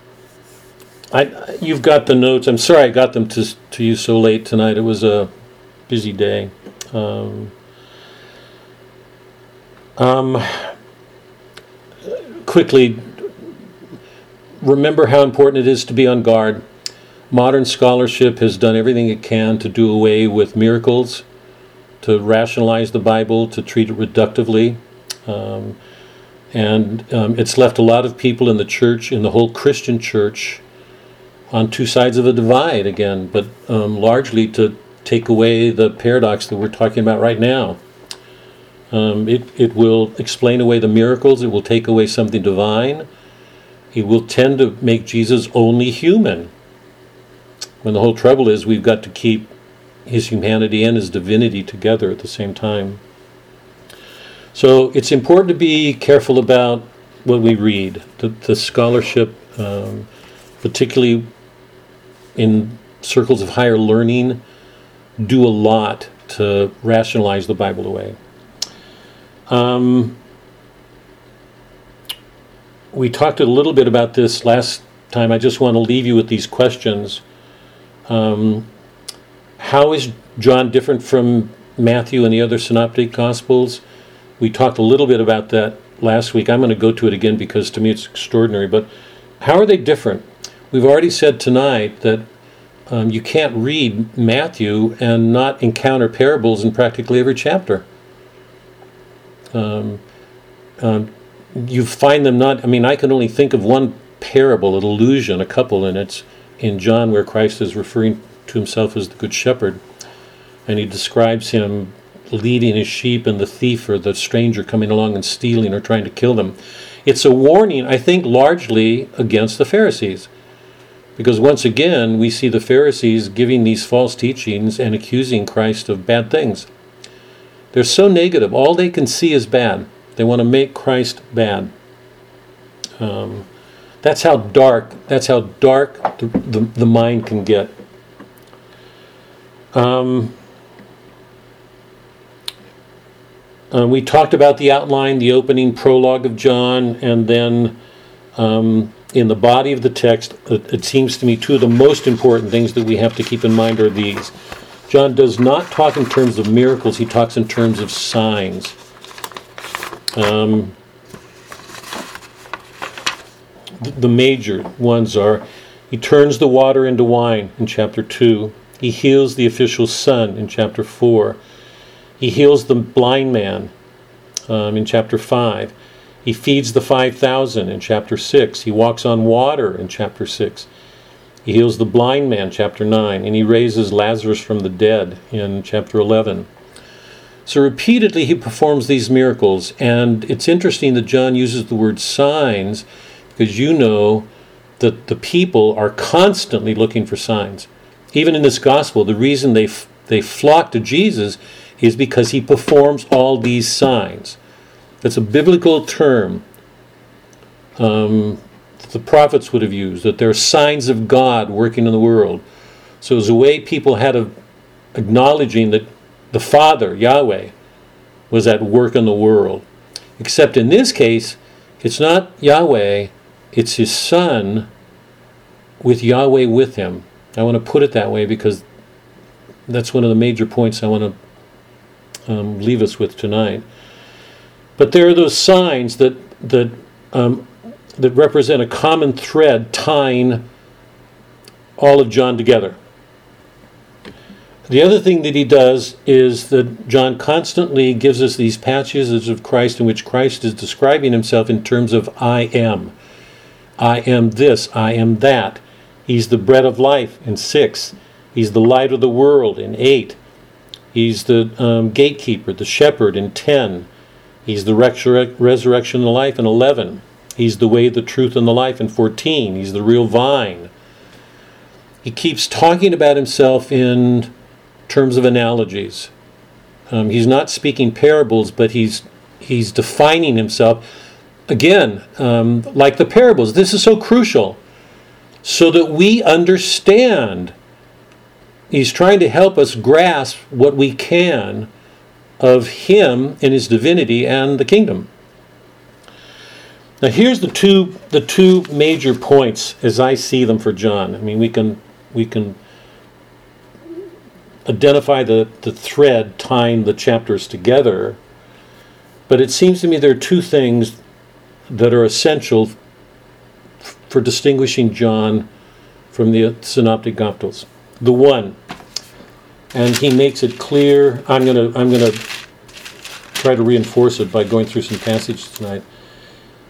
I you've got the notes. I'm sorry I got them to to you so late tonight. It was a busy day. Um, um, quickly, remember how important it is to be on guard. Modern scholarship has done everything it can to do away with miracles, to rationalize the Bible, to treat it reductively. Um, and um, it's left a lot of people in the church, in the whole Christian church, on two sides of a divide again, but um, largely to take away the paradox that we're talking about right now. Um, it, it will explain away the miracles, it will take away something divine, it will tend to make Jesus only human. When the whole trouble is, we've got to keep his humanity and his divinity together at the same time. So it's important to be careful about what we read. The, the scholarship, um, particularly in circles of higher learning, do a lot to rationalize the Bible away. Um, we talked a little bit about this last time. I just want to leave you with these questions. Um, how is John different from Matthew and the other synoptic gospels? We talked a little bit about that last week. I'm going to go to it again because to me it's extraordinary. But how are they different? We've already said tonight that um, you can't read Matthew and not encounter parables in practically every chapter. Um, um, you find them not, I mean, I can only think of one parable, an allusion, a couple, and it's in John where Christ is referring to himself as the Good Shepherd. And he describes him leading his sheep and the thief or the stranger coming along and stealing or trying to kill them. It's a warning, I think, largely against the Pharisees. Because once again, we see the Pharisees giving these false teachings and accusing Christ of bad things. They're so negative. All they can see is bad. They want to make Christ bad. Um, that's how dark. That's how dark the, the, the mind can get. Um, uh, we talked about the outline, the opening prologue of John, and then um, in the body of the text, it, it seems to me two of the most important things that we have to keep in mind are these. John does not talk in terms of miracles, he talks in terms of signs. Um, the major ones are he turns the water into wine in chapter 2, he heals the official's son in chapter 4, he heals the blind man um, in chapter 5. He feeds the 5,000 in chapter 6. He walks on water in chapter 6. He heals the blind man, chapter 9, and he raises Lazarus from the dead in chapter 11. So repeatedly he performs these miracles, and it's interesting that John uses the word signs because you know that the people are constantly looking for signs. Even in this gospel, the reason they, f- they flock to Jesus is because he performs all these signs. That's a biblical term. Um, the prophets would have used, that there are signs of God working in the world. So it was a way people had of acknowledging that the Father, Yahweh, was at work in the world. Except in this case, it's not Yahweh, it's his Son with Yahweh with him. I want to put it that way because that's one of the major points I want to um, leave us with tonight. But there are those signs that that um, that represent a common thread tying all of John together. The other thing that he does is that John constantly gives us these passages of Christ in which Christ is describing himself in terms of I am. I am this, I am that. He's the bread of life in 6. He's the light of the world in 8. He's the um, gatekeeper, the shepherd in 10. He's the resurrection and life in 11. He's the way, the truth, and the life in 14. He's the real vine. He keeps talking about himself in terms of analogies. Um, he's not speaking parables, but he's he's defining himself again, um, like the parables. This is so crucial, so that we understand. He's trying to help us grasp what we can of him and his divinity and the kingdom. Now here's the two the two major points as I see them for John. I mean we can we can identify the, the thread tying the chapters together, but it seems to me there are two things that are essential f- for distinguishing John from the synoptic gospels. The one, and he makes it clear. I'm gonna I'm gonna try to reinforce it by going through some passages tonight.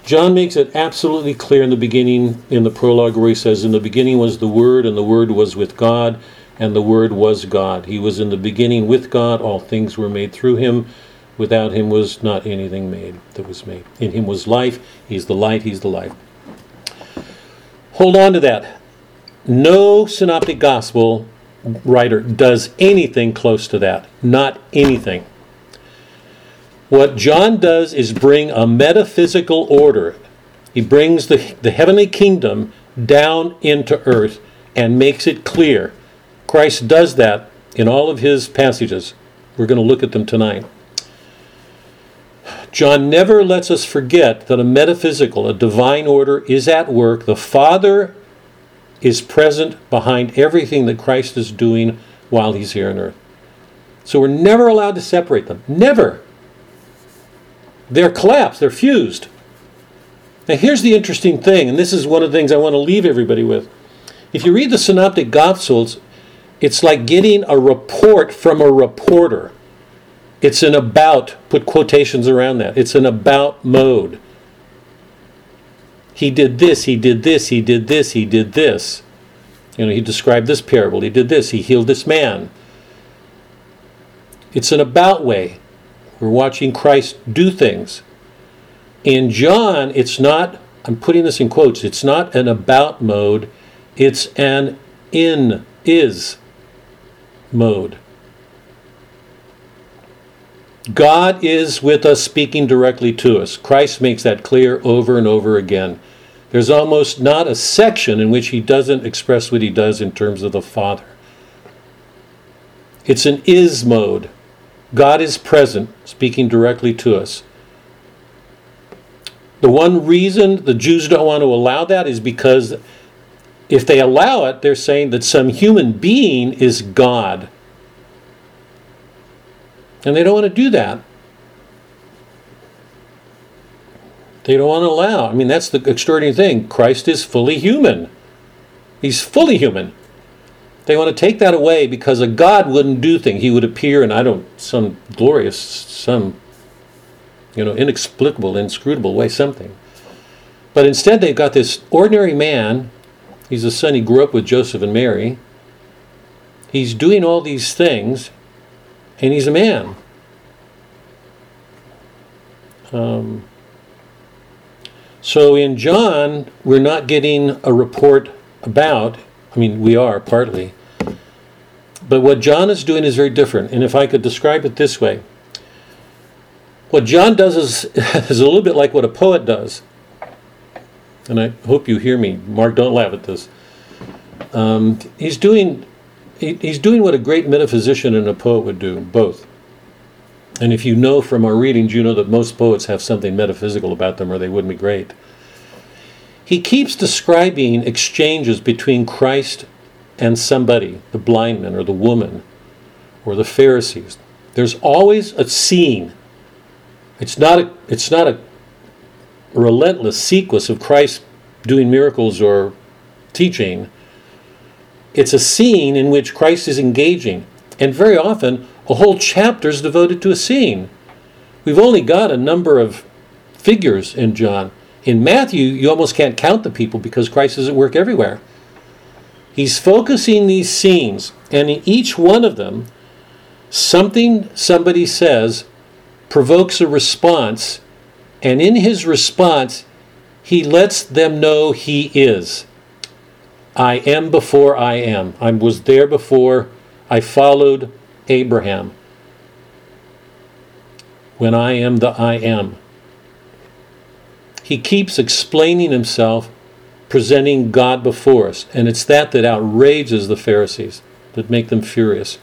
John makes it absolutely clear in the beginning, in the prologue, where he says, In the beginning was the Word, and the Word was with God, and the Word was God. He was in the beginning with God, all things were made through him. Without him was not anything made that was made. In him was life, he's the light, he's the life. Hold on to that. No synoptic gospel writer does anything close to that. Not anything. What John does is bring a metaphysical order. He brings the, the heavenly kingdom down into earth and makes it clear. Christ does that in all of his passages. We're going to look at them tonight. John never lets us forget that a metaphysical, a divine order is at work. The Father is present behind everything that Christ is doing while he's here on earth. So we're never allowed to separate them. Never. They're collapsed, they're fused. Now, here's the interesting thing, and this is one of the things I want to leave everybody with. If you read the Synoptic Gospels, it's like getting a report from a reporter. It's an about, put quotations around that. It's an about mode. He did this, he did this, he did this, he did this. You know, he described this parable, he did this, he healed this man. It's an about way. We're watching Christ do things. In John, it's not, I'm putting this in quotes, it's not an about mode, it's an in is mode. God is with us speaking directly to us. Christ makes that clear over and over again. There's almost not a section in which he doesn't express what he does in terms of the Father. It's an is mode. God is present, speaking directly to us. The one reason the Jews don't want to allow that is because if they allow it, they're saying that some human being is God. And they don't want to do that. They don't want to allow. I mean, that's the extraordinary thing. Christ is fully human. He's fully human. They want to take that away because a God wouldn't do things. He would appear in, I don't, some glorious, some, you know, inexplicable, inscrutable way, something. But instead, they've got this ordinary man. He's a son, he grew up with Joseph and Mary. He's doing all these things, and he's a man. Um, so in John, we're not getting a report about, I mean, we are partly, but what John is doing is very different. And if I could describe it this way, what John does is, *laughs* is a little bit like what a poet does. And I hope you hear me. Mark, don't laugh at this. Um, he's doing he, he's doing what a great metaphysician and a poet would do, both. And if you know from our readings, you know that most poets have something metaphysical about them or they wouldn't be great. He keeps describing exchanges between Christ and somebody, the blind man or the woman or the Pharisees. There's always a scene. It's not a, it's not a relentless sequence of Christ doing miracles or teaching. It's a scene in which Christ is engaging. And very often, a whole chapter is devoted to a scene. We've only got a number of figures in John. In Matthew, you almost can't count the people because Christ is at work everywhere. He's focusing these scenes, and in each one of them, something somebody says provokes a response, and in his response, he lets them know he is. I am before I am. I was there before. I followed Abraham. When I am the I am. He keeps explaining himself, presenting God before us. And it's that that outrages the Pharisees, that make them furious.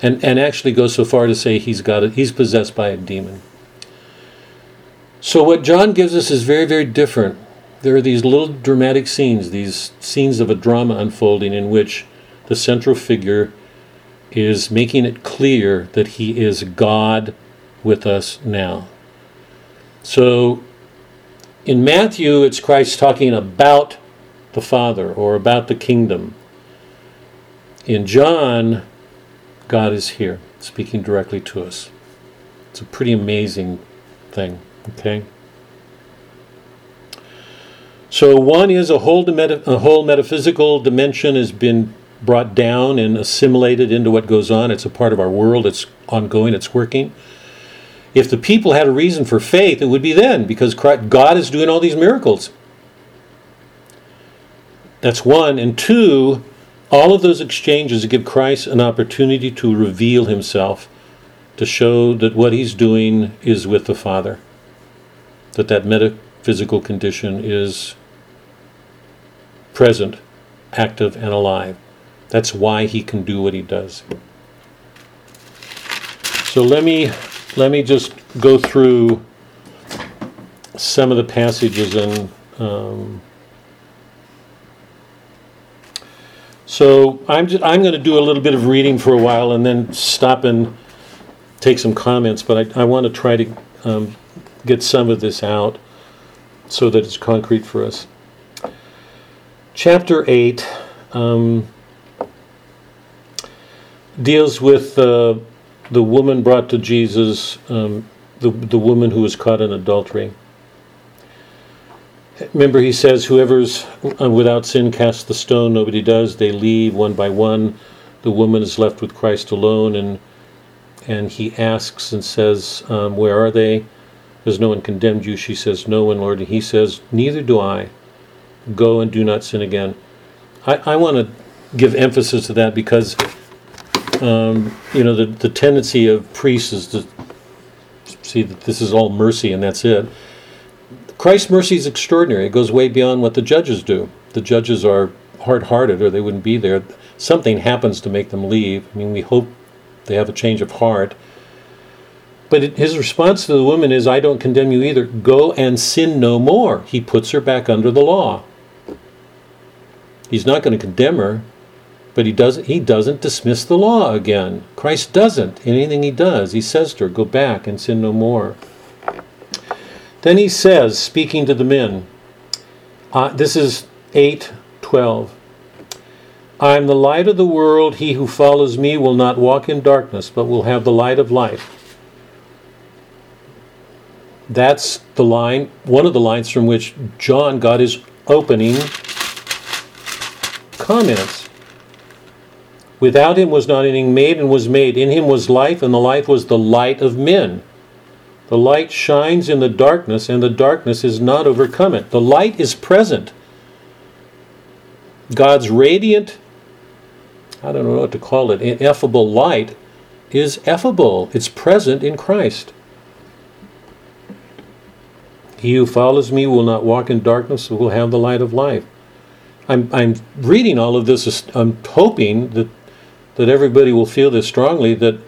And, and actually goes so far to say he's got it, he's possessed by a demon. So what John gives us is very, very different. There are these little dramatic scenes, these scenes of a drama unfolding in which the central figure is making it clear that he is God with us now. So In Matthew, it's Christ talking about the Father or about the kingdom. In John, God is here, speaking directly to us. It's a pretty amazing thing, okay? So one is a whole, a whole metaphysical dimension has been brought down and assimilated into what goes on. It's a part of our world. It's ongoing. It's working. If the people had a reason for faith, it would be then, because God is doing all these miracles. That's one. And two, all of those exchanges give Christ an opportunity to reveal himself, to show that what he's doing is with the Father, that that metaphysical condition is present, active, and alive. That's why he can do what he does. So let me let me just go through some of the passages and um, so I'm just, I'm going to do a little bit of reading for a while and then stop and take some comments. But I, I want to try to um, get some of this out so that it's concrete for us. Chapter eight. Um, deals with uh, the woman brought to Jesus, um, the, the woman who was caught in adultery. Remember, he says, Whoever's uh, without sin casts the stone. Nobody does. They leave one by one. The woman is left with Christ alone, and and he asks and says, um, Where are they? Has no one condemned you? She says, No one, Lord. And he says, Neither do I. Go and do not sin again. I, I want to give emphasis to that because um, you know, the, the tendency of priests is to see that this is all mercy and that's it. Christ's mercy is extraordinary. It goes way beyond what the judges do. The judges are hard hearted or they wouldn't be there. Something happens to make them leave. I mean, we hope they have a change of heart. But it, his response to the woman is, I don't condemn you either. Go and sin no more. He puts her back under the law. He's not going to condemn her. But he doesn't he doesn't dismiss the law again. Christ doesn't. In anything he does, he says to her, Go back and sin no more. Then he says, speaking to the men, uh, this is 8 12. I am the light of the world. He who follows me will not walk in darkness, but will have the light of life. That's the line, one of the lines from which John got his opening comments. Without him was not anything made and was made. In him was life, and the life was the light of men. The light shines in the darkness, and the darkness is not overcome it. The light is present. God's radiant, I don't know what to call it, ineffable light is effable. It's present in Christ. He who follows me will not walk in darkness, but will have the light of life. I'm, I'm reading all of this, I'm hoping that that everybody will feel this strongly that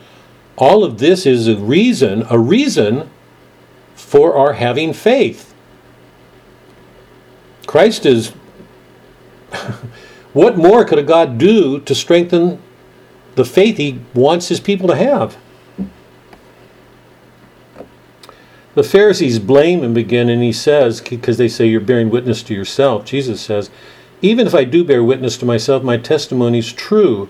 all of this is a reason, a reason for our having faith. Christ is. *laughs* what more could a God do to strengthen the faith he wants his people to have? The Pharisees blame him again, and he says, because they say you're bearing witness to yourself, Jesus says, Even if I do bear witness to myself, my testimony is true.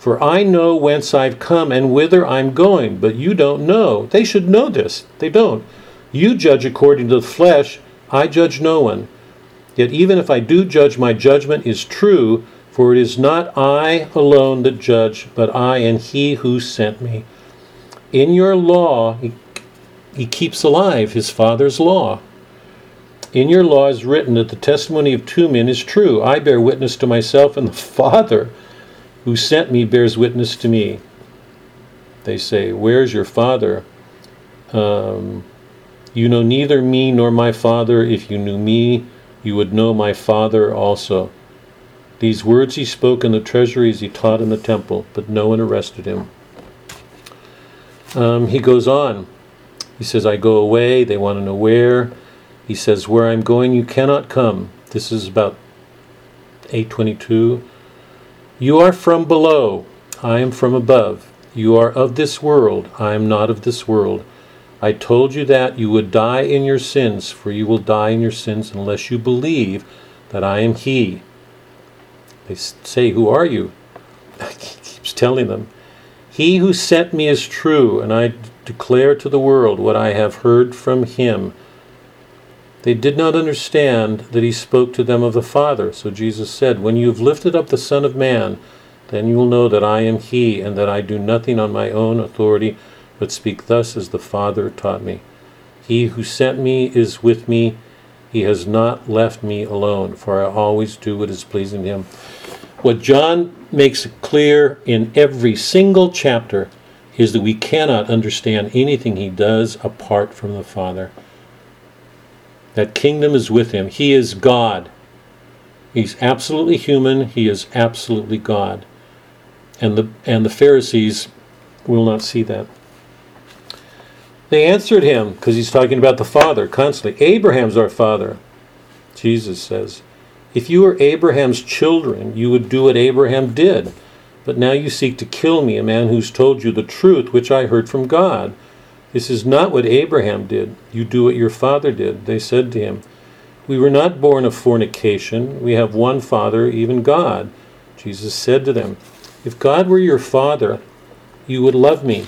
For I know whence I've come and whither I'm going, but you don't know. They should know this. They don't. You judge according to the flesh, I judge no one. Yet even if I do judge, my judgment is true, for it is not I alone that judge, but I and he who sent me. In your law, he, keeps alive his Father's law. In your law is written that the testimony of two men is true. I bear witness to myself, and the *laughs* Father who sent me bears witness to me. They say, Where's your father? Um, you know neither me nor my father. If you knew me, you would know my father also. These words he spoke in the treasuries he taught in the temple, but no one arrested him. Um, he goes on. He says, I go away. They want to know where. He says, Where I'm going, you cannot come. This is about 822. You are from below, I am from above. You are of this world, I am not of this world. I told you that you would die in your sins, for you will die in your sins unless you believe that I am He. They say, Who are you? *laughs* He keeps telling them, He who sent me is true, and I declare to the world what I have heard from Him. They did not understand that He spoke to them of the Father. So Jesus said, When you have lifted up the Son of Man, then you will know that I am He, and that I do nothing on my own authority but speak thus as the Father taught me. He who sent me is with me. He has not left me alone, for I always do what is pleasing to him. What John makes clear in every single chapter is that we cannot understand anything he does apart from the Father. That kingdom is with him. He is God. He's absolutely human, he is absolutely God. And the and the Pharisees will not see that. They answered him, because he's talking about the Father constantly. Abraham's our father. Jesus says, If you were Abraham's children, you would do what Abraham did. But now you seek to kill me, a man who's told you the truth, which I heard from God. This is not what Abraham did. You do what your father did. They said to him, We were not born of fornication. We have one Father, even God. Jesus said to them, If God were your Father, you would love me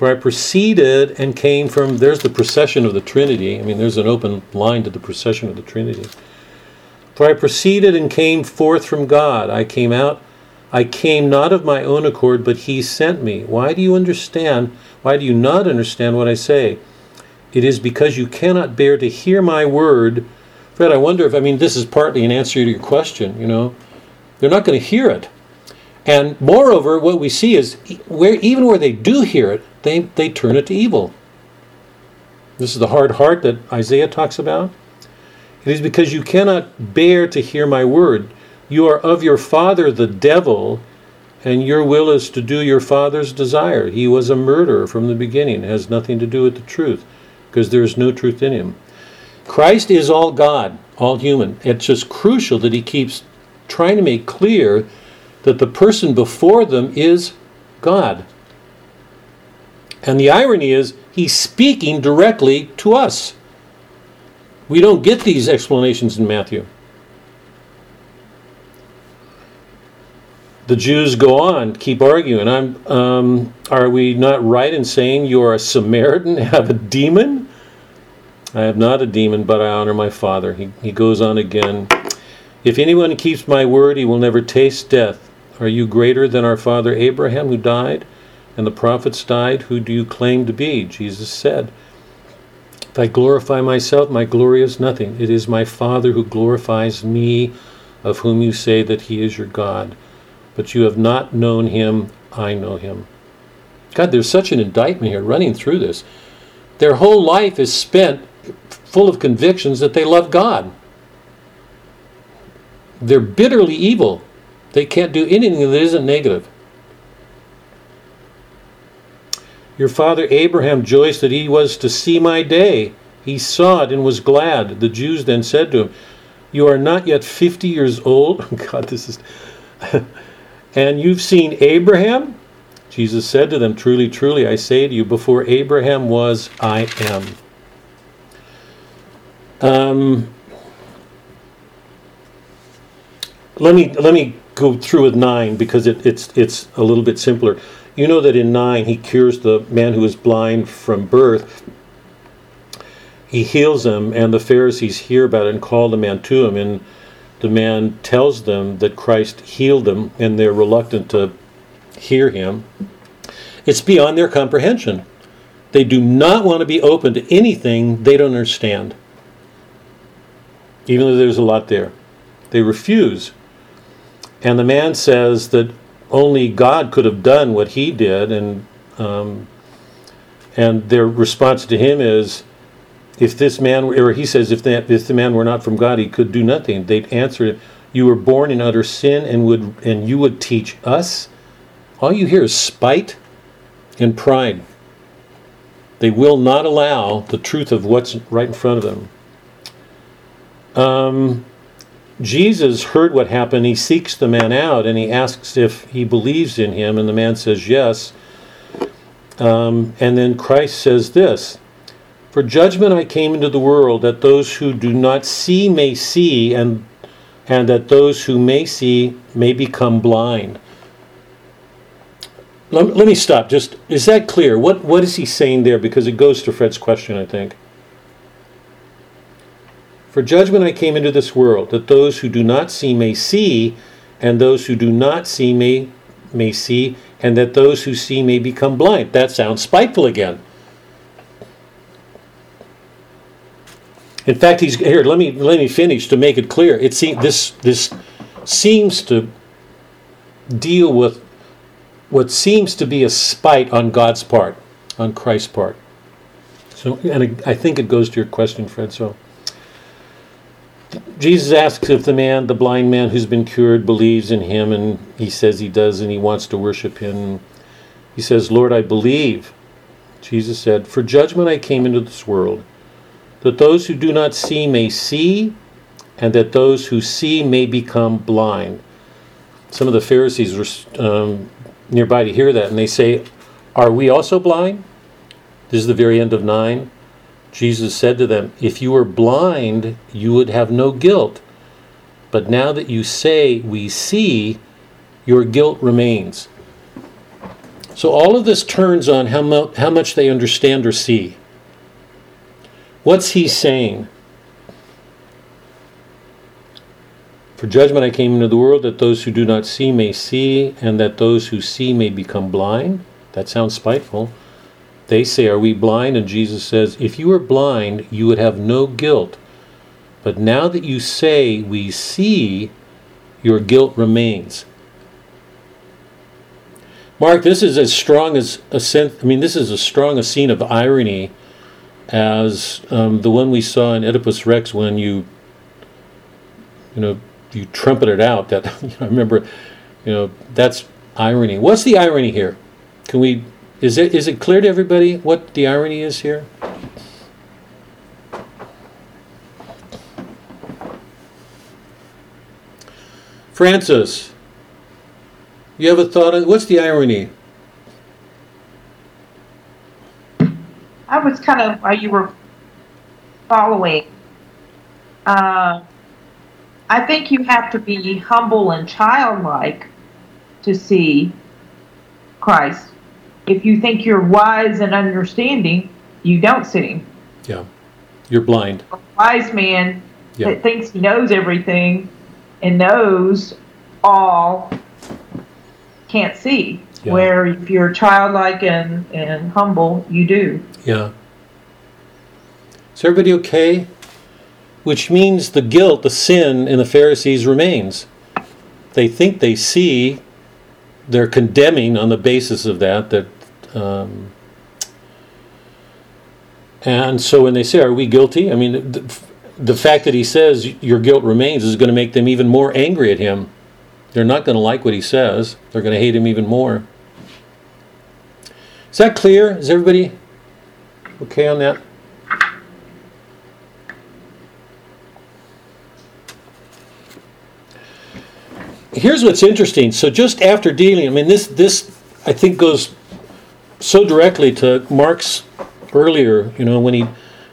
for I proceeded and came from, there's the procession of the Trinity. I mean, there's an open line to the procession of the Trinity. For I proceeded and came forth from God. I came out, I came not of my own accord, but He sent me. Why do you understand? Why do you not understand what I say? It is because you cannot bear to hear my word. Fred, I wonder if, I mean, this is partly an answer to your question, you know. They're not going to hear it. And moreover, what we see is where even where they do hear it, they, they turn it to evil. This is the hard heart that Isaiah talks about. It is because you cannot bear to hear my word. You are of your father, the devil, and your will is to do your father's desire. He was a murderer from the beginning. It has nothing to do with the truth, because there is no truth in him. Christ is all God, all human. It's just crucial that he keeps trying to make clear that the person before them is God. And the irony is, he's speaking directly to us. We don't get these explanations in Matthew. The Jews go on, keep arguing. I'm, um, are we not right in saying you are a Samaritan, have a demon? I have not a demon, but I honor my Father. He, he goes on again. If anyone keeps my word, he will never taste death. Are you greater than our father Abraham, who died? and the prophets died, who do you claim to be? Jesus said, If I glorify myself, my glory is nothing. It is my Father who glorifies me, of whom you say that he is your God. But you have not known him, I know him. God, there's such an indictment here running through this. Their whole life is spent full of convictions that they love God. They're bitterly evil. They can't do anything that isn't negative. Your father Abraham rejoiced that he was to see my day. He saw it and was glad. The Jews then said to him, You are not yet fifty years old. *laughs* God, this is. And you've seen Abraham? Jesus said to them, Truly, truly, I say to you, before Abraham was, I am. Um, let me let me go through with nine because it, it's it's a little bit simpler. You know that in 9, he cures the man who is blind from birth. He heals him, and the Pharisees hear about it and call the man to him. And the man tells them that Christ healed them, and they're reluctant to hear him. It's beyond their comprehension. They do not want to be open to anything they don't understand, even though there's a lot there. They refuse. And the man says that only God could have done what he did, and um, and their response to him is, if this man, or he says, if that if the man were not from God, he could do nothing. They'd answer, you were born in utter sin, and would and you would teach us. All you hear is spite and pride. They will not allow the truth of what's right in front of them. Um, Jesus heard what happened. He seeks the man out and he asks if he believes in him, and the man says yes. Um, and then Christ says this For judgment I came into the world, that those who do not see may see, and, and that those who may see may become blind. Let, let me stop. Just is that clear? What what is he saying there? Because it goes to Fred's question, I think. For judgment I came into this world, that those who do not see may see, and those who do not see may may see, and that those who see may become blind. That sounds spiteful again. In fact, he's here. Let me let me finish to make it clear. It seems this this seems to deal with what seems to be a spite on God's part, on Christ's part. So, and I think it goes to your question, Fred. So, Jesus asks if the man, the blind man who's been cured, believes in him, and he says he does, and he wants to worship him. He says, Lord, I believe. Jesus said, For judgment I came into this world, that those who do not see may see, and that those who see may become blind. Some of the Pharisees were um, nearby to hear that, and they say, Are we also blind? This is the very end of 9. Jesus said to them, If you were blind, you would have no guilt. But now that you say, We see, your guilt remains. So all of this turns on how, how much they understand or see. What's he saying? For judgment I came into the world that those who do not see may see, and that those who see may become blind. That sounds spiteful. They say, Are we blind? And Jesus says, If you were blind, you would have no guilt. But now that you say, We see, your guilt remains. Mark, this is as strong as a sense, I mean, this is as strong a scene of irony as um, the one we saw in Oedipus Rex when you, you know, you trumpeted out that, *laughs* you know, I remember, you know, that's irony. What's the irony here? Can we is it is it clear to everybody what the irony is here? Francis, you have a thought on what's the irony? I was kind of while you were following. Uh, I think you have to be humble and childlike to see Christ if you think you're wise and understanding, you don't see him. Yeah. You're blind. A wise man Yeah. that thinks he knows everything and knows all can't see. Yeah. Where if you're childlike and, and humble, you do. Yeah. Is everybody okay? Which means the guilt, the sin in the Pharisees remains. They think they see, they're condemning on the basis of that. That, um, and so when they say, "Are we guilty?" I mean, the, the fact that he says your guilt remains is going to make them even more angry at him. They're not going to like what he says. They're going to hate him even more. Is that clear? Is everybody okay on that? Here's what's interesting. So just after dealing, I mean, this this I think goes so directly to Mark's earlier, you know, when he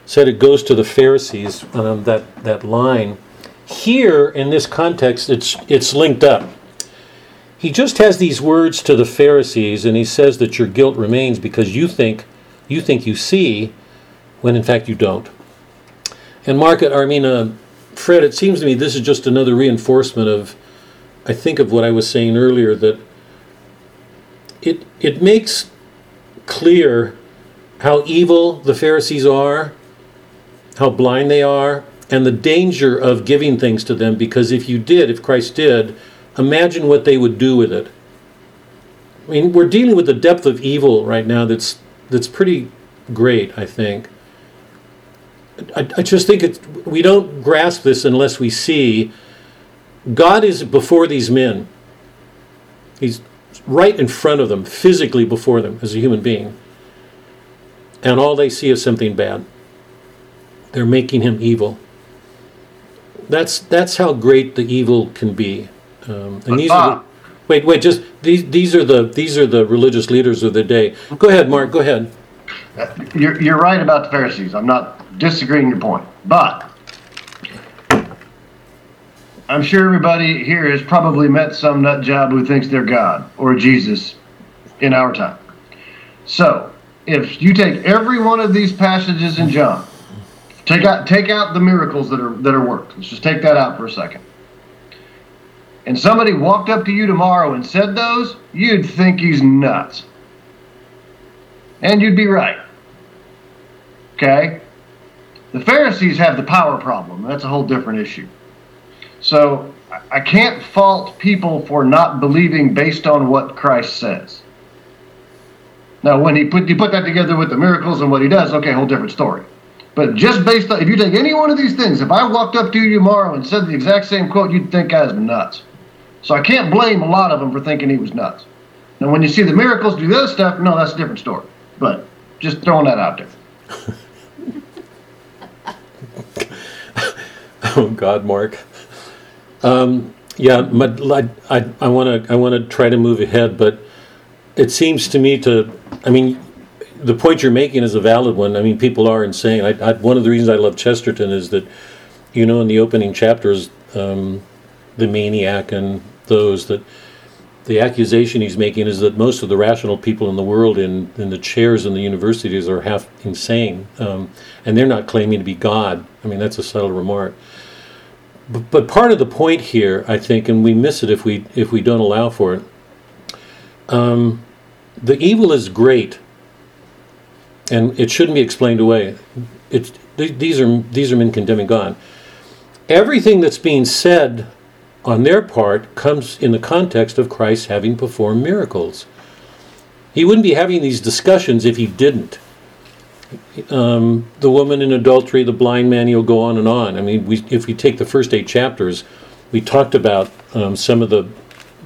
said it goes to the Pharisees, um, that that line. Here in this context, it's it's linked up. He just has these words to the Pharisees, and he says that your guilt remains because you think you think you see, when in fact you don't. And Mark, I mean, uh, Fred, it seems to me this is just another reinforcement of, I think of what I was saying earlier that it it makes clear how evil the Pharisees are, how blind they are, and the danger of giving things to them. Because if you did, if Christ did, imagine what they would do with it. I mean, we're dealing with the depth of evil right now that's that's pretty great. I think. I, I just think it's we don't grasp this unless we see God is before these men. He's right in front of them, physically before them as a human being. And all they see is something bad. They're making him evil. That's that's how great the evil can be. Um, and But these Bob, Wait, wait, just, these, these are the, these are the religious leaders of the day. Go ahead, Mark, go ahead. Uh, you're, you're right about the Pharisees. I'm not disagreeing your point. But I'm sure everybody here has probably met some nut job who thinks they're God or Jesus in our time. So if you take every one of these passages in John, take out take out the miracles that are that are worked. Let's just take that out for a second. And somebody walked up to you tomorrow and said those, you'd think he's nuts. And you'd be right. Okay? The Pharisees have the power problem. That's a whole different issue. So I can't fault people for not believing based on what Christ says. Now, when he put you put that together with the miracles and what he does, okay, whole different story. But just based on if you take any one of these things, if I walked up to you tomorrow and said the exact same quote, you'd think I was nuts. So I can't blame a lot of them for thinking he was nuts. Now, when you see the miracles do other stuff, no, that's a different story. But just throwing that out there. *laughs* Oh God, Mark. Um, yeah, my, I, I want to I want to try to move ahead, but it seems to me to I mean, the point you're making is a valid one. I mean, people are insane. I, I, one of the reasons I love Chesterton is that, you know, in the opening chapters, um, the maniac and those that the accusation he's making is that most of the rational people in the world in, in the chairs in the universities are half insane, um, and they're not claiming to be God. I mean, that's a subtle remark. But, but part of the point here, I think, and we miss it if we if we don't allow for it. Um, the evil is great, and it shouldn't be explained away. It's these are these are men condemning God. Everything that's being said on their part comes in the context of Christ having performed miracles. He wouldn't be having these discussions if he didn't. Um, the woman in adultery, the blind man, you'll go on and on. I mean, we, if we take the first eight chapters, we talked about um, some of the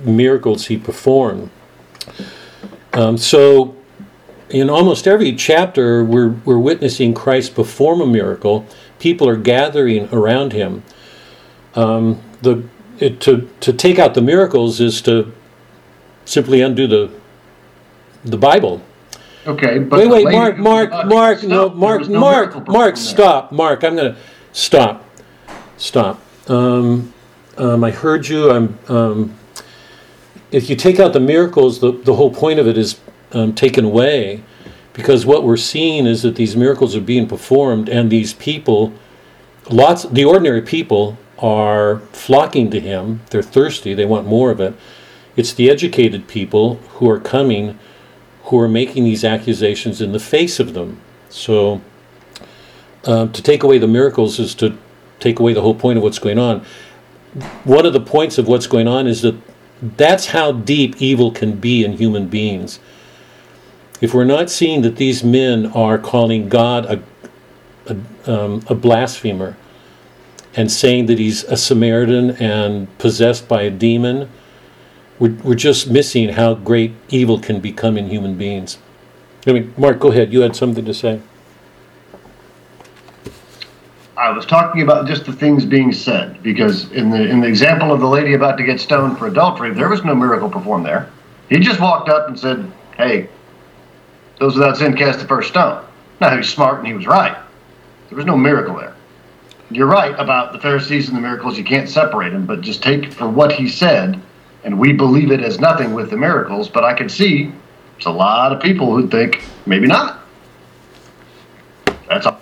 miracles he performed. Um, so, in almost every chapter, we're, we're witnessing Christ perform a miracle. People are gathering around him. Um, the it, to to take out the miracles is to simply undo the the Bible. Okay, but wait, wait, Mark, Mark, Mark, no, Mark, no Mark, Mark, stop, Mark. I'm gonna stop, stop. Um, um, I heard you. I'm. Um, if you take out the miracles, the the whole point of it is um, taken away, because what we're seeing is that these miracles are being performed, and these people, lots, the ordinary people are flocking to him. They're thirsty. They want more of it. It's the educated people who are coming, who are making these accusations in the face of them. So, um, to take away the miracles is to take away the whole point of what's going on. One of the points of what's going on is that that's how deep evil can be in human beings. If we're not seeing that these men are calling God a, a, um, a blasphemer and saying that he's a Samaritan and possessed by a demon, we're, we're just missing how great evil can become in human beings. I mean, Mark, go ahead. You had something to say. I was talking about just the things being said because in the in the example of the lady about to get stoned for adultery, there was no miracle performed there. He just walked up and said, "Hey, those without sin cast the first stone." Now he was smart and he was right. There was no miracle there. You're right about the Pharisees and the miracles. You can't separate them, but just take for what he said, and we believe it as nothing with the miracles. But I can see there's a lot of people who think maybe not. That's all.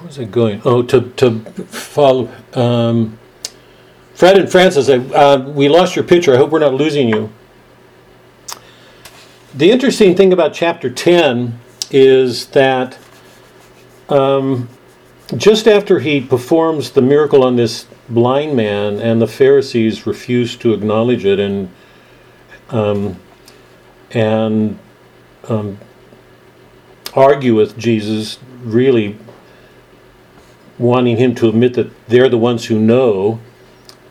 Where's it going? Oh, to, to follow. Um, Fred and Francis, uh, we lost your picture. I hope we're not losing you. The interesting thing about chapter 10 is that um, just after he performs the miracle on this blind man, and the Pharisees refuse to acknowledge it and um, and um, argue with Jesus, really wanting him to admit that they're the ones who know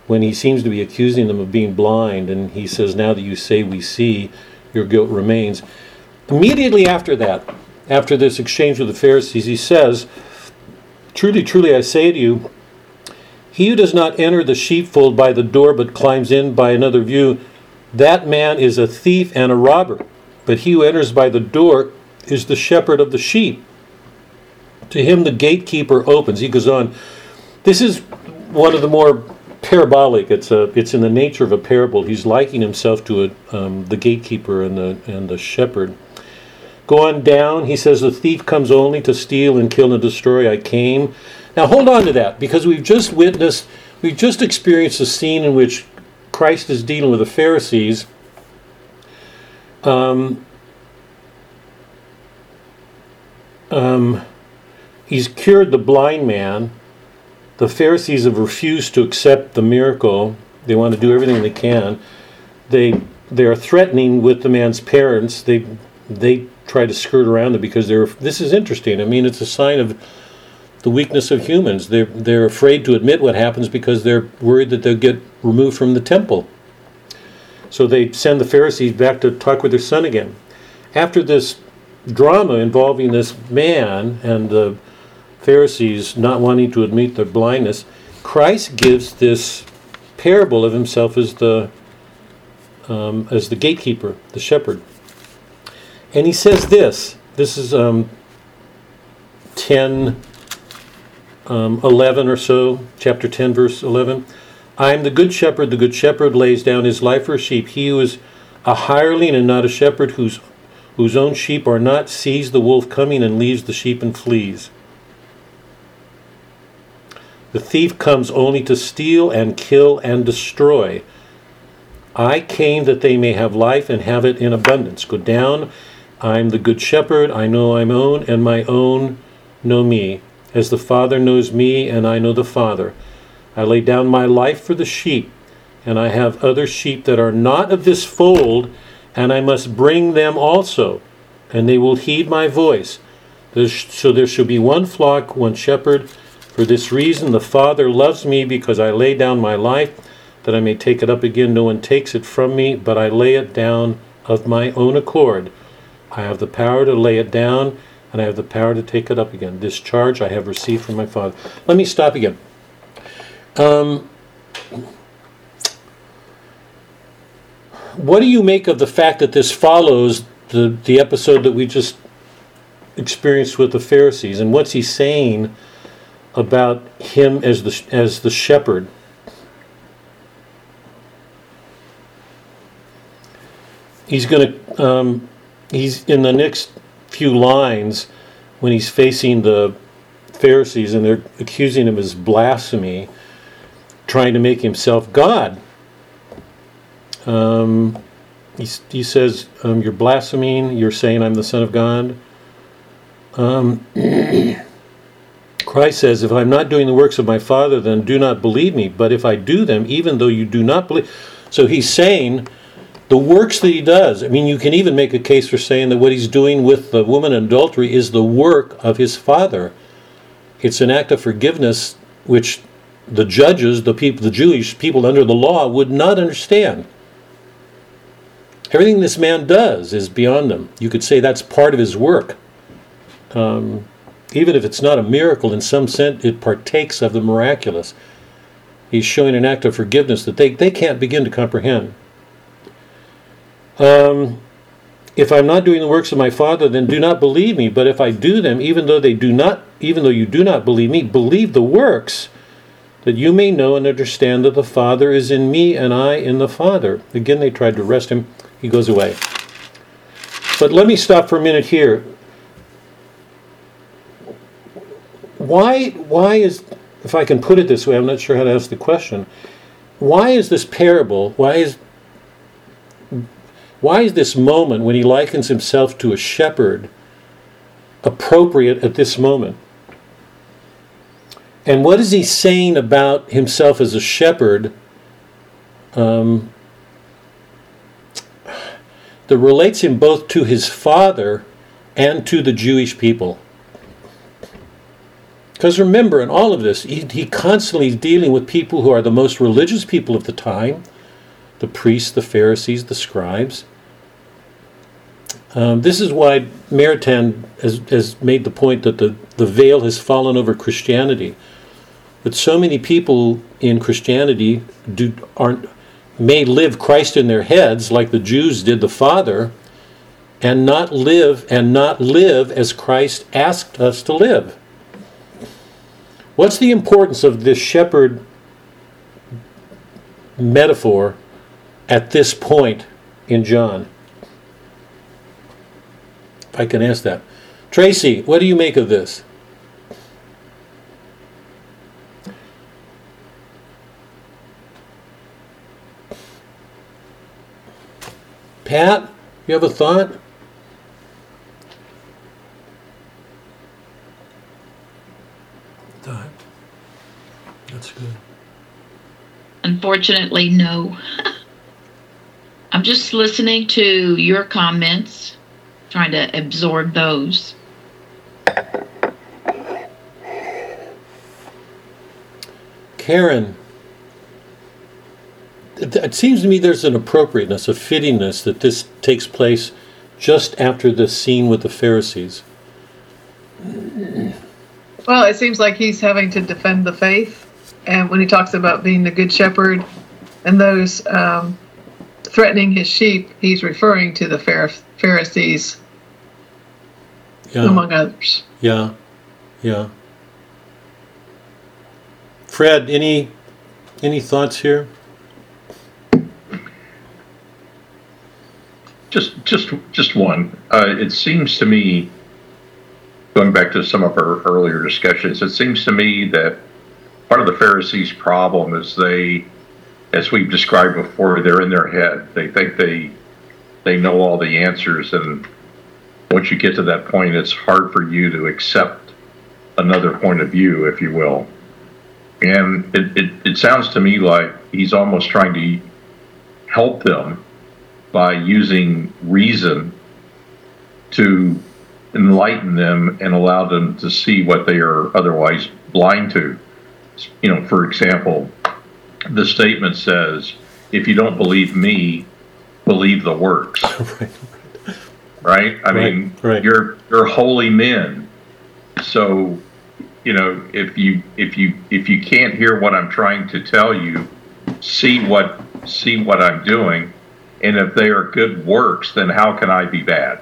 when he seems to be accusing them of being blind and he says now that you say we see your guilt remains. Immediately after that after this exchange with the pharisees he says truly truly i say to you He who does not enter the sheepfold by the door, but climbs in by another view, that man is a thief and a robber. But he who enters by the door is the shepherd of the sheep. To him the gatekeeper opens. He goes on. This is one of the more parabolic. It's a. It's in the nature of a parable. He's likening himself to a, um, the gatekeeper and the and the shepherd. Go on down. He says the thief comes only to steal and kill and destroy. I came. Now hold on to that because we've just witnessed. We've just experienced a scene in which Christ is dealing with the Pharisees. Um, um, he's cured the blind man. The Pharisees have refused to accept the miracle. They want to do everything they can. They they are threatening with the man's parents. They they try to skirt around it because they're. This is interesting. I mean, it's a sign of the weakness of humans. They're they're afraid to admit what happens because they're worried that they'll get removed from the temple. So they send the Pharisees back to talk with their son again. After this drama involving this man and the Pharisees not wanting to admit their blindness, Christ gives this parable of himself as the um, as the gatekeeper, the shepherd, and he says this. This is um, 10, um, 11 or so, chapter 10, verse 11. I am the good shepherd. The good shepherd lays down his life for sheep. He who is a hireling and not a shepherd, whose whose own sheep are not, sees the wolf coming and leaves the sheep and flees. The thief comes only to steal and kill and destroy. I came that they may have life and have it in abundance. Go down. I'm the good shepherd. I know I'm own, and my own know me, as the Father knows me, and I know the Father. I lay down my life for the sheep, and I have other sheep that are not of this fold, and I must bring them also, and they will heed my voice. So there shall be one flock, one shepherd. For this reason the Father loves me, because I lay down my life, that I may take it up again. No one takes it from me, but I lay it down of my own accord. I have the power to lay it down, and I have the power to take it up again. This charge I have received from my Father. Let me stop again. Um, what do you make of the fact that this follows the, the episode that we just experienced with the Pharisees? And what's he saying about him as the, as the shepherd? He's going to, um, he's in the next few lines when he's facing the Pharisees and they're accusing him as blasphemy, trying to make himself God. Um, he, he says, um, You're blaspheming, you're saying I'm the Son of God. Um, *clears throat* Christ says, If I'm not doing the works of my Father, then do not believe me. But if I do them, even though you do not believe. So he's saying the works that he does. I mean, you can even make a case for saying that what he's doing with the woman in adultery is the work of his Father. It's an act of forgiveness which the judges, the people, the Jewish people under the law, would not understand. Everything this man does is beyond them. You could say that's part of his work. Um, even if it's not a miracle, in some sense, it partakes of the miraculous. He's showing an act of forgiveness that they, they can't begin to comprehend. Um, if I'm not doing the works of my Father, then do not believe me. But if I do them, even though they do not, even though you do not believe me, believe the works, that you may know and understand that the Father is in me and I in the Father. Again, they tried to arrest him. He goes away. But let me stop for a minute here. Why, why is, if I can put it this way, I'm not sure how to ask the question. Why is this parable, why is, why is this moment when he likens himself to a shepherd appropriate at this moment? And what is he saying about himself as a shepherd um, that relates him both to his father and to the Jewish people? Because remember, in all of this, he, he constantly is dealing with people who are the most religious people of the time the priests, the Pharisees, the scribes. Um, this is why Maritain has, has made the point that the, the veil has fallen over Christianity. But so many people in Christianity do aren't may live Christ in their heads like the Jews did the Father, and not live and not live as Christ asked us to live. What's the importance of this shepherd metaphor at this point in John? If I can ask that. Tracy, what do you make of this? Pat, you have a thought? Thought. That's good. Unfortunately, no. *laughs* I'm just listening to your comments, trying to absorb those. Karen, it it seems to me there's an appropriateness, a fittingness that this takes place just after the scene with the Pharisees. Well, it seems like he's having to defend the faith. And when he talks about being the good shepherd and those um, threatening his sheep, he's referring to the Pharisees, Yeah, among others. yeah, yeah. Fred, any any thoughts here? Just, just, just one. Uh, it seems to me, going back to some of our earlier discussions, it seems to me that part of the Pharisees' problem is they, as we've described before, they're in their head. They think they, they know all the answers, and once you get to that point, it's hard for you to accept another point of view, if you will. And it, it, it sounds to me like he's almost trying to help them by using reason to enlighten them and allow them to see what they are otherwise blind to. You know, for example, the statement says, if you don't believe me, believe the works. *laughs* right. Right? I mean, Right, right. you're you're holy men. So, you know, if you if you if you can't hear what I'm trying to tell you, see what see what I'm doing, and if they are good works, then how can I be bad?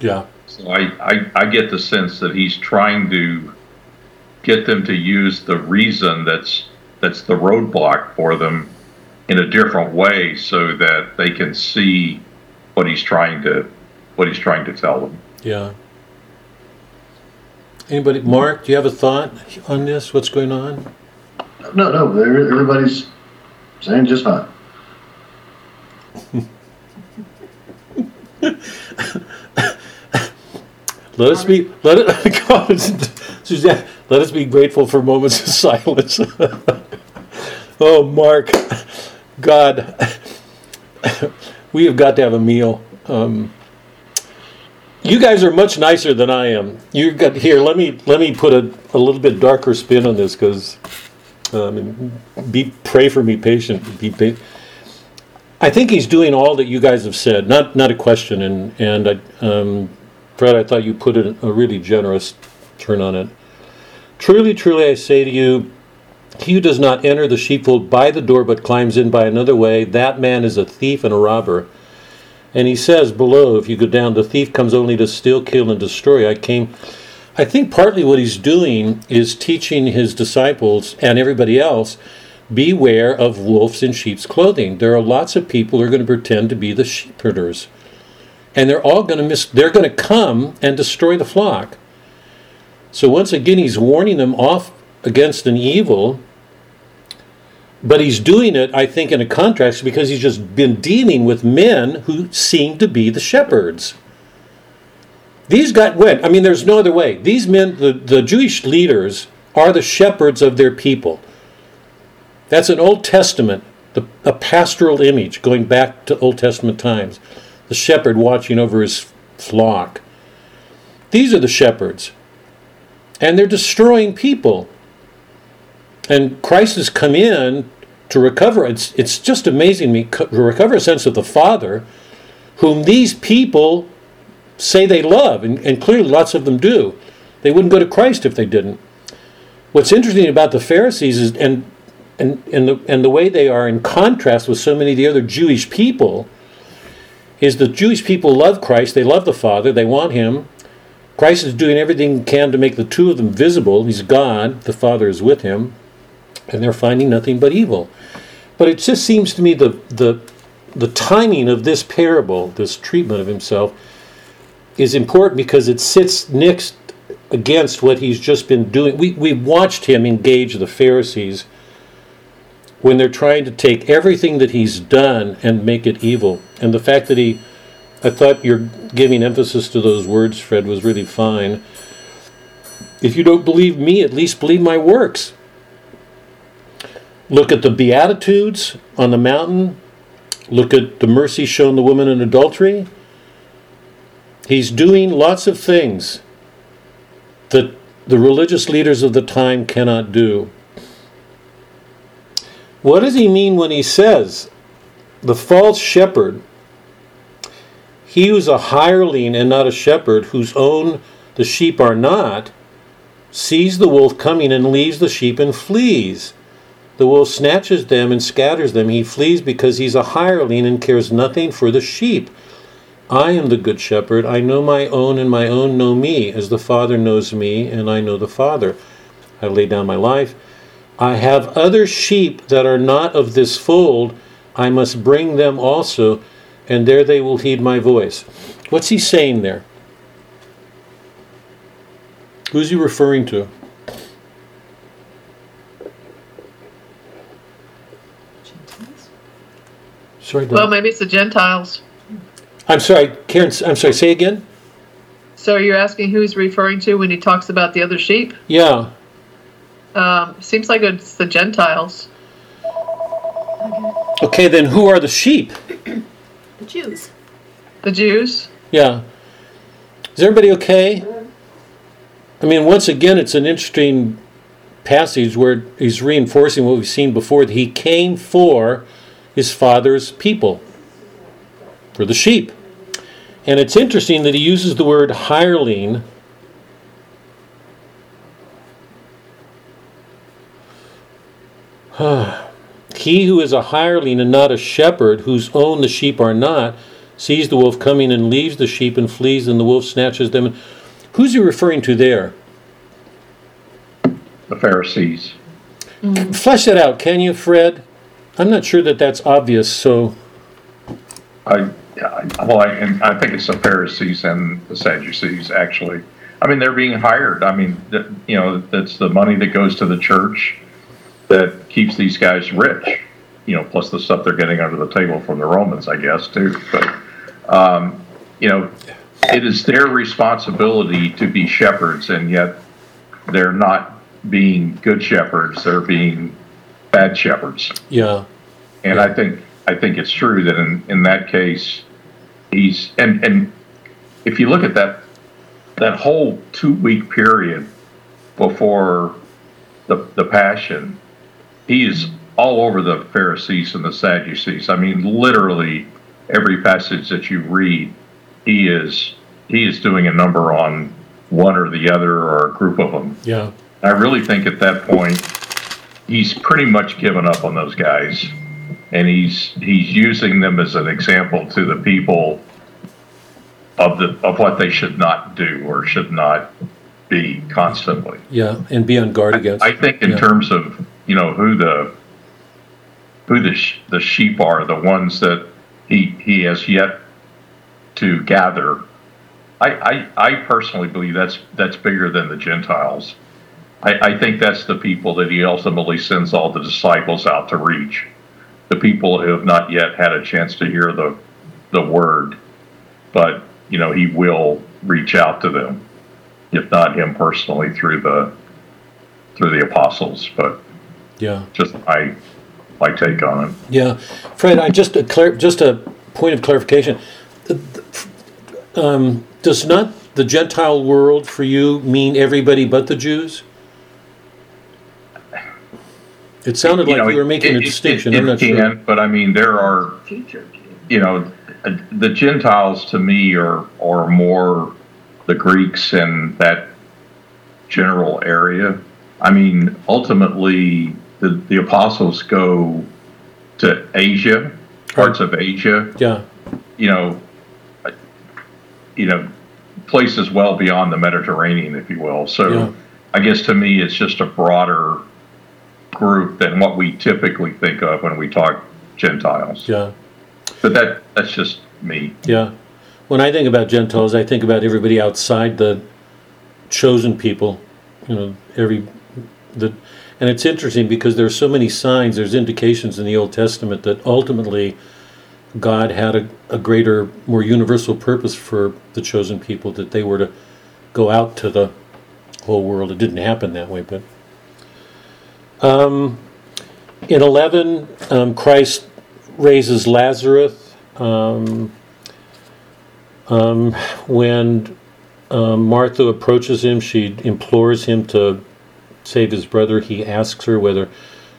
Yeah, So I, I, I get the sense that he's trying to get them to use the reason that's that's the roadblock for them in a different way so that they can see what he's trying to what he's trying to tell them. yeah. Anybody, Mark, do you have a thought on this? What's going on? No, no, everybody's saying just fine. *laughs* Let us be, let it, *laughs* God, *laughs* Suzanne, let us be grateful for moments of *laughs* silence. *laughs* oh, Mark, God, we have got to have a meal. Um, you guys are much nicer than I am. You got here. Let me let me put a, a little bit darker spin on this because, um, be pray for me, patient. Be pa- I think he's doing all that you guys have said. Not not a question. And and I, um, Fred, I thought you put it a really generous turn on it. Truly, truly, I say to you, he who does not enter the sheepfold by the door but climbs in by another way, that man is a thief and a robber. And he says below, if you go down, the thief comes only to steal, kill, and destroy. I came. I think partly what he's doing is teaching his disciples and everybody else beware of wolves in sheep's clothing. There are lots of people who are going to pretend to be the sheep herders. And they're all going to miss, they're going to come and destroy the flock. So once again, he's warning them off against an evil, but he's doing it, I think, in a contrast because he's just been dealing with men who seem to be the shepherds. These got went, I mean, there's no other way. These men, the, the Jewish leaders, are the shepherds of their people. That's an Old Testament, the, a pastoral image going back to Old Testament times. The shepherd watching over his flock. These are the shepherds. And they're destroying people. And Christ has come in to recover. It's, it's just amazing me to recover a sense of the Father, whom these people say they love, and, and clearly lots of them do. They wouldn't go to Christ if they didn't. what's interesting about the Pharisees is, and and and the and the way they are in contrast with so many of the other Jewish people, is the Jewish people love Christ. They love the Father. They want Him. Christ is doing everything he can to make the two of them visible. He's God. The Father is with him, and they're finding nothing but evil. But it just seems to me the the the timing of this parable, this treatment of himself, is important because it sits next against what he's just been doing. We we watched him engage the Pharisees when they're trying to take everything that he's done and make it evil. And the fact that he I thought your giving emphasis to those words, Fred, was really fine. If you don't believe me, at least believe my works. Look at the Beatitudes on the mountain. Look at the mercy shown the woman in adultery. He's doing lots of things that the religious leaders of the time cannot do. What does he mean when he says the false shepherd, he who's a hireling and not a shepherd, whose own the sheep are not, sees the wolf coming and leaves the sheep and flees? The wolf snatches them and scatters them. He flees because he's a hireling and cares nothing for the sheep. I am the good shepherd. I know my own, and my own know me, as the Father knows me, and I know the Father. I lay down my life. I have other sheep that are not of this fold. I must bring them also, and there they will heed my voice. What's he saying there? Who's he referring to? Gentiles? Sorry. Well, maybe it's the Gentiles. I'm sorry, Karen. I'm sorry. Say again. So you're asking who he's referring to when he talks about the other sheep? Yeah. Um, seems like it's the Gentiles. Okay, then who are the sheep? The Jews. The Jews? Yeah. Is everybody okay? I mean, once again, it's an interesting passage where he's reinforcing what we've seen before that he came for his father's people, for the sheep. And it's interesting that he uses the word hireling. *sighs* Ah. He who is a hireling and not a shepherd, whose own the sheep are not, sees the wolf coming and leaves the sheep and flees, and the wolf snatches them. Who's he referring to there? the Pharisees. Mm. Flesh that out, can you, Fred? I'm not sure that that's obvious, so. I, I well, I, and I think it's the Pharisees and the Sadducees actually. I mean, they're being hired. I mean, th- you know, that's the money that goes to the church that keeps these guys rich. You know, plus the stuff they're getting under the table from the Romans, I guess, too. But um, you know, it is their responsibility to be shepherds, and yet they're not being good shepherds. They're being bad shepherds. Yeah. And I think I think it's true that in, in that case, he's and and if you look at that that whole two week period before the the passion, he is all over the Pharisees and the Sadducees. I mean, literally every passage that you read, he is he is doing a number on one or the other or a group of them. Yeah. I really think at that point he's pretty much given up on those guys, and he's he's using them as an example to the people of the of what they should not do or should not be constantly. Yeah. And be on guard against. I think in Yeah. terms of you know who the who the the sheep are, the ones that he he has yet to gather. I, I, I personally believe that's that's bigger than the Gentiles. I, I think that's the people that he ultimately sends all the disciples out to reach. The people who have not yet had a chance to hear the the word, but you know he will reach out to them, if not him personally through the through the apostles. But yeah. just my my take on it. Yeah, Fred, I just a clar- just a point of clarification. Um, does not the Gentile world for you mean everybody but the Jews? It sounded like you, were making it- a it- distinction. It, I'm not can, sure. but I mean there are you know the Gentiles to me are are more the Greeks in that general area. I mean, ultimately, the, the apostles go to Asia, parts of Asia, Yeah, you know, you know, places well beyond the Mediterranean, if you will. So Yeah. I guess to me, it's just a broader group than what we typically think of when we talk Gentiles. yeah, But that that's just me. yeah. When I think about Gentiles, I think about everybody outside the chosen people. You know, every the, and it's interesting because there's so many signs. There's indications in the Old Testament that ultimately God had a, a greater, more universal purpose for the chosen people that they were to go out to the whole world. It didn't happen that way, but um, in 11, um, Christ raises Lazarus. Um, um, when um, Martha approaches him, she implores him to save his brother. He asks her whether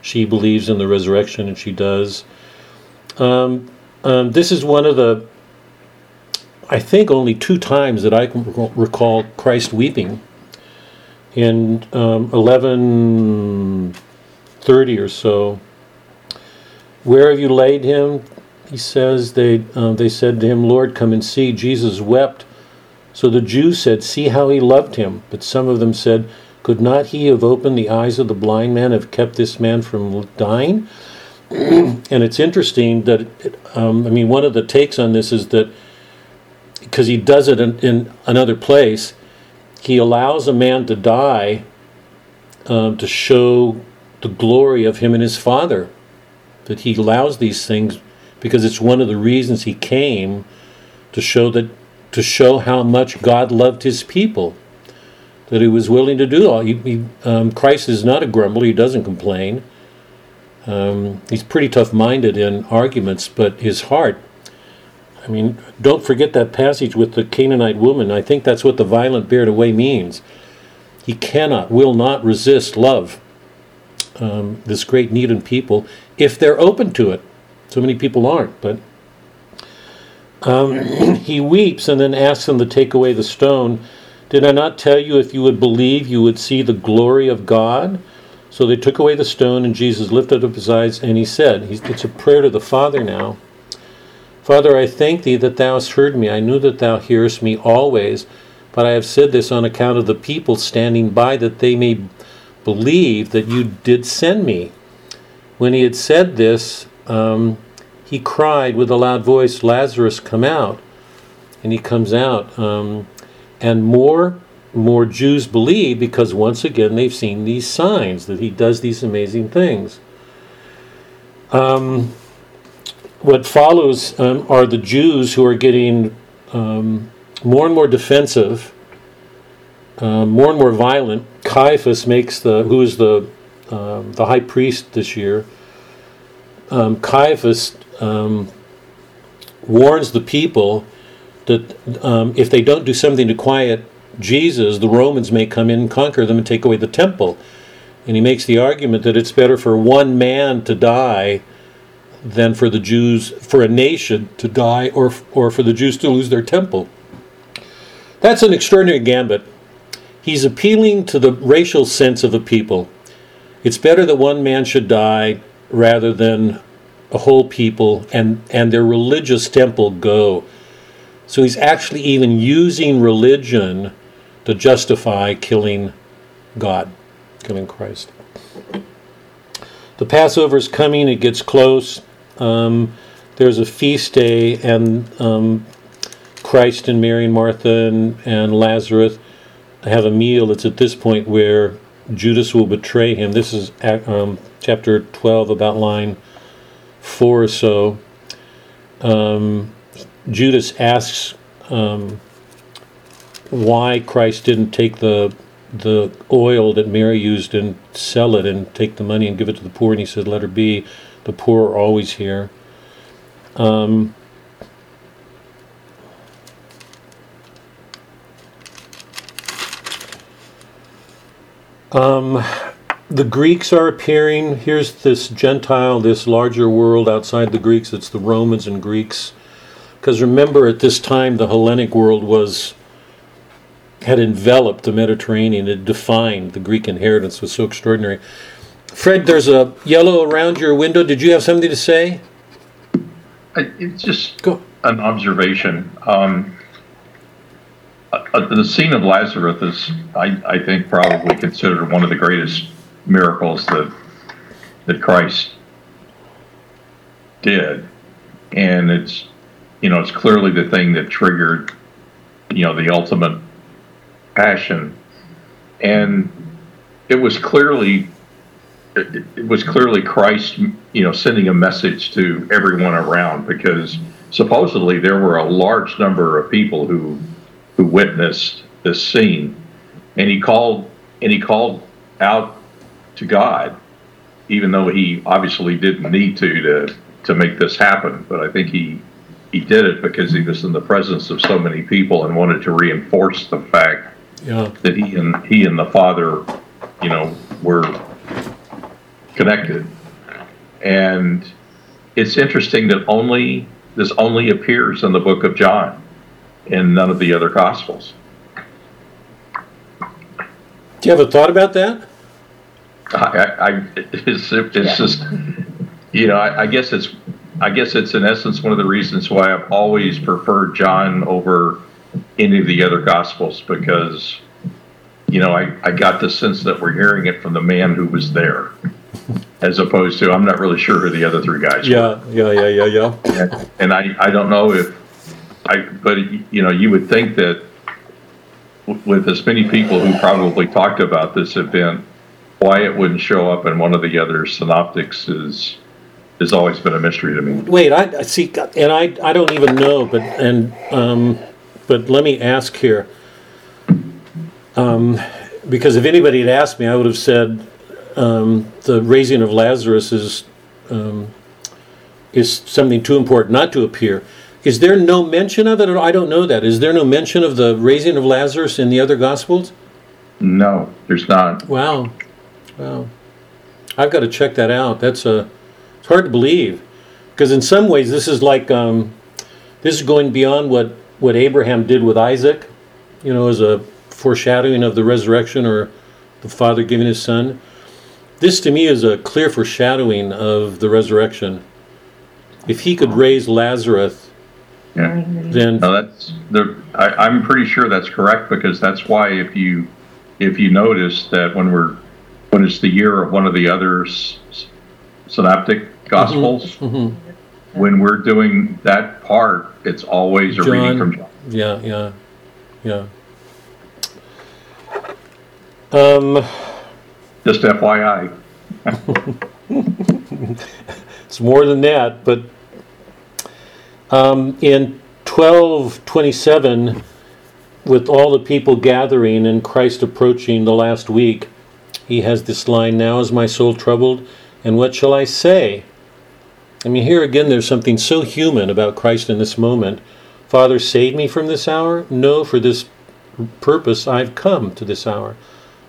she believes in the resurrection, and she does. Um, um, this is one of the, I think, only two times that I can recall- Christ weeping. In um, 1130 or so, where have you laid him? He says, they, uh, they said to him, Lord, come and see. Jesus wept. So the Jews said, See how he loved him. But some of them said, Could not he have opened the eyes of the blind man, have kept this man from dying? *clears throat* and it's interesting that, um, I mean, one of the takes on this is that because he does it in, in another place, he allows a man to die um, to show the glory of him and his father. That he allows these things because it's one of the reasons he came to show that to show how much God loved his people. That he was willing to do all. He, he, um, Christ is not a grumbler. He doesn't complain. Um, he's pretty tough-minded in arguments, but his heart. I mean, don't forget that passage with the Canaanite woman. I think that's what the violent bear it away means. He cannot, will not resist love. Um, this great need in people, if they're open to it. So many people aren't, but um, *clears throat* he weeps and then asks them to take away the stone. Did I not tell you if you would believe, you would see the glory of God? So they took away the stone, and Jesus lifted up his eyes and he said, It's a prayer to the Father now. Father, I thank thee that thou hast heard me. I knew that thou hearest me always, but I have said this on account of the people standing by, that they may believe that you did send me. When he had said this, um, he cried with a loud voice, Lazarus, come out. And he comes out. Um, and more, more Jews believe because once again they've seen these signs that he does these amazing things. Um, what follows um, are the Jews who are getting um, more and more defensive, uh, more and more violent. Caiaphas makes the, who is the um, the high priest this year. Um, Caiaphas warns the people that um, if they don't do something to quiet Jesus, the Romans may come in, and conquer them, and take away the temple. And he makes the argument that it's better for one man to die than for the Jews, for a nation to die, or or for the Jews to lose their temple. That's an extraordinary gambit. He's appealing to the racial sense of the people. It's better that one man should die rather than a whole people and, and their religious temple go. So he's actually even using religion to justify killing God, killing Christ. The Passover is coming, it gets close. Um, there's a feast day, and um, Christ and Mary and Martha and, and Lazarus have a meal. It's at this point where Judas will betray him. This is um, chapter 12, about line 4 or so. Um, Judas asks um, why Christ didn't take the the oil that Mary used and sell it and take the money and give it to the poor. And he said, "Let her be. The poor are always here." Um, Um, the Greeks are appearing. Here's this Gentile, this larger world outside the Greeks. It's the Romans and Greeks. Because remember, at this time, the Hellenic world was had enveloped the Mediterranean. It defined the Greek inheritance was so extraordinary. Fred, there's a yellow around your window. Did you have something to say? I, it's just Go. an observation. Um, uh, the scene of Lazarus is, I, I think, probably considered one of the greatest miracles that that Christ did, and it's you know it's clearly the thing that triggered you know the ultimate passion, and it was clearly it, was clearly Christ you know sending a message to everyone around because supposedly there were a large number of people who who witnessed this scene, and he called and he called out to God, even though he obviously didn't need to to to make this happen. But I think he he did it because he was in the presence of so many people and wanted to reinforce the fact Yeah. that he and he and the Father, you know, were connected. And it's interesting that only this only appears in the book of John, in none of the other Gospels. Do you have a thought about that? I, I, I it's, it's just, you know, I, I guess it's, I guess it's in essence one of the reasons why I've always preferred John over any of the other Gospels because, you know, I, I got the sense that we're hearing it from the man who was there, as opposed to I'm not really sure who the other three guys were. Yeah, yeah, yeah, yeah, yeah. And- And I, I don't know if, I, but, you know, you would think that with as many people who probably talked about this event, why it wouldn't show up in one of the other synoptics is, has always been a mystery to me. Wait, I, I see, and I, I don't even know, but, and, um, but let me ask here. Um, because if anybody had asked me, I would have said, um, the raising of Lazarus is, um, is something too important not to appear. Is there no mention of it? I don't know that. Is there no mention of the raising of Lazarus in the other Gospels? No, there's not. Wow, wow. I've got to check that out. That's a, hard to believe, because in some ways this is like, um, this is going beyond what what Abraham did with Isaac, you know, as a foreshadowing of the resurrection or the father giving his son. This to me is a clear foreshadowing of the resurrection. If he could raise Lazarus, Yeah. then No, that's the. I, I'm pretty sure that's correct because that's why if you if you notice that when we're when it's the year of one of the other s- s- synoptic gospels, mhm. when we're doing that part, it's always a reading John. from John. yeah, yeah, yeah. Um. Just FYI. *laughs* It's more than that, but um, in 1227, with all the people gathering and Christ approaching the last week, he has this line Now is my soul troubled, and what shall I say? I mean, here again, there's something so human about Christ in this moment. Father, save me from this hour? No, for this purpose I've come to this hour.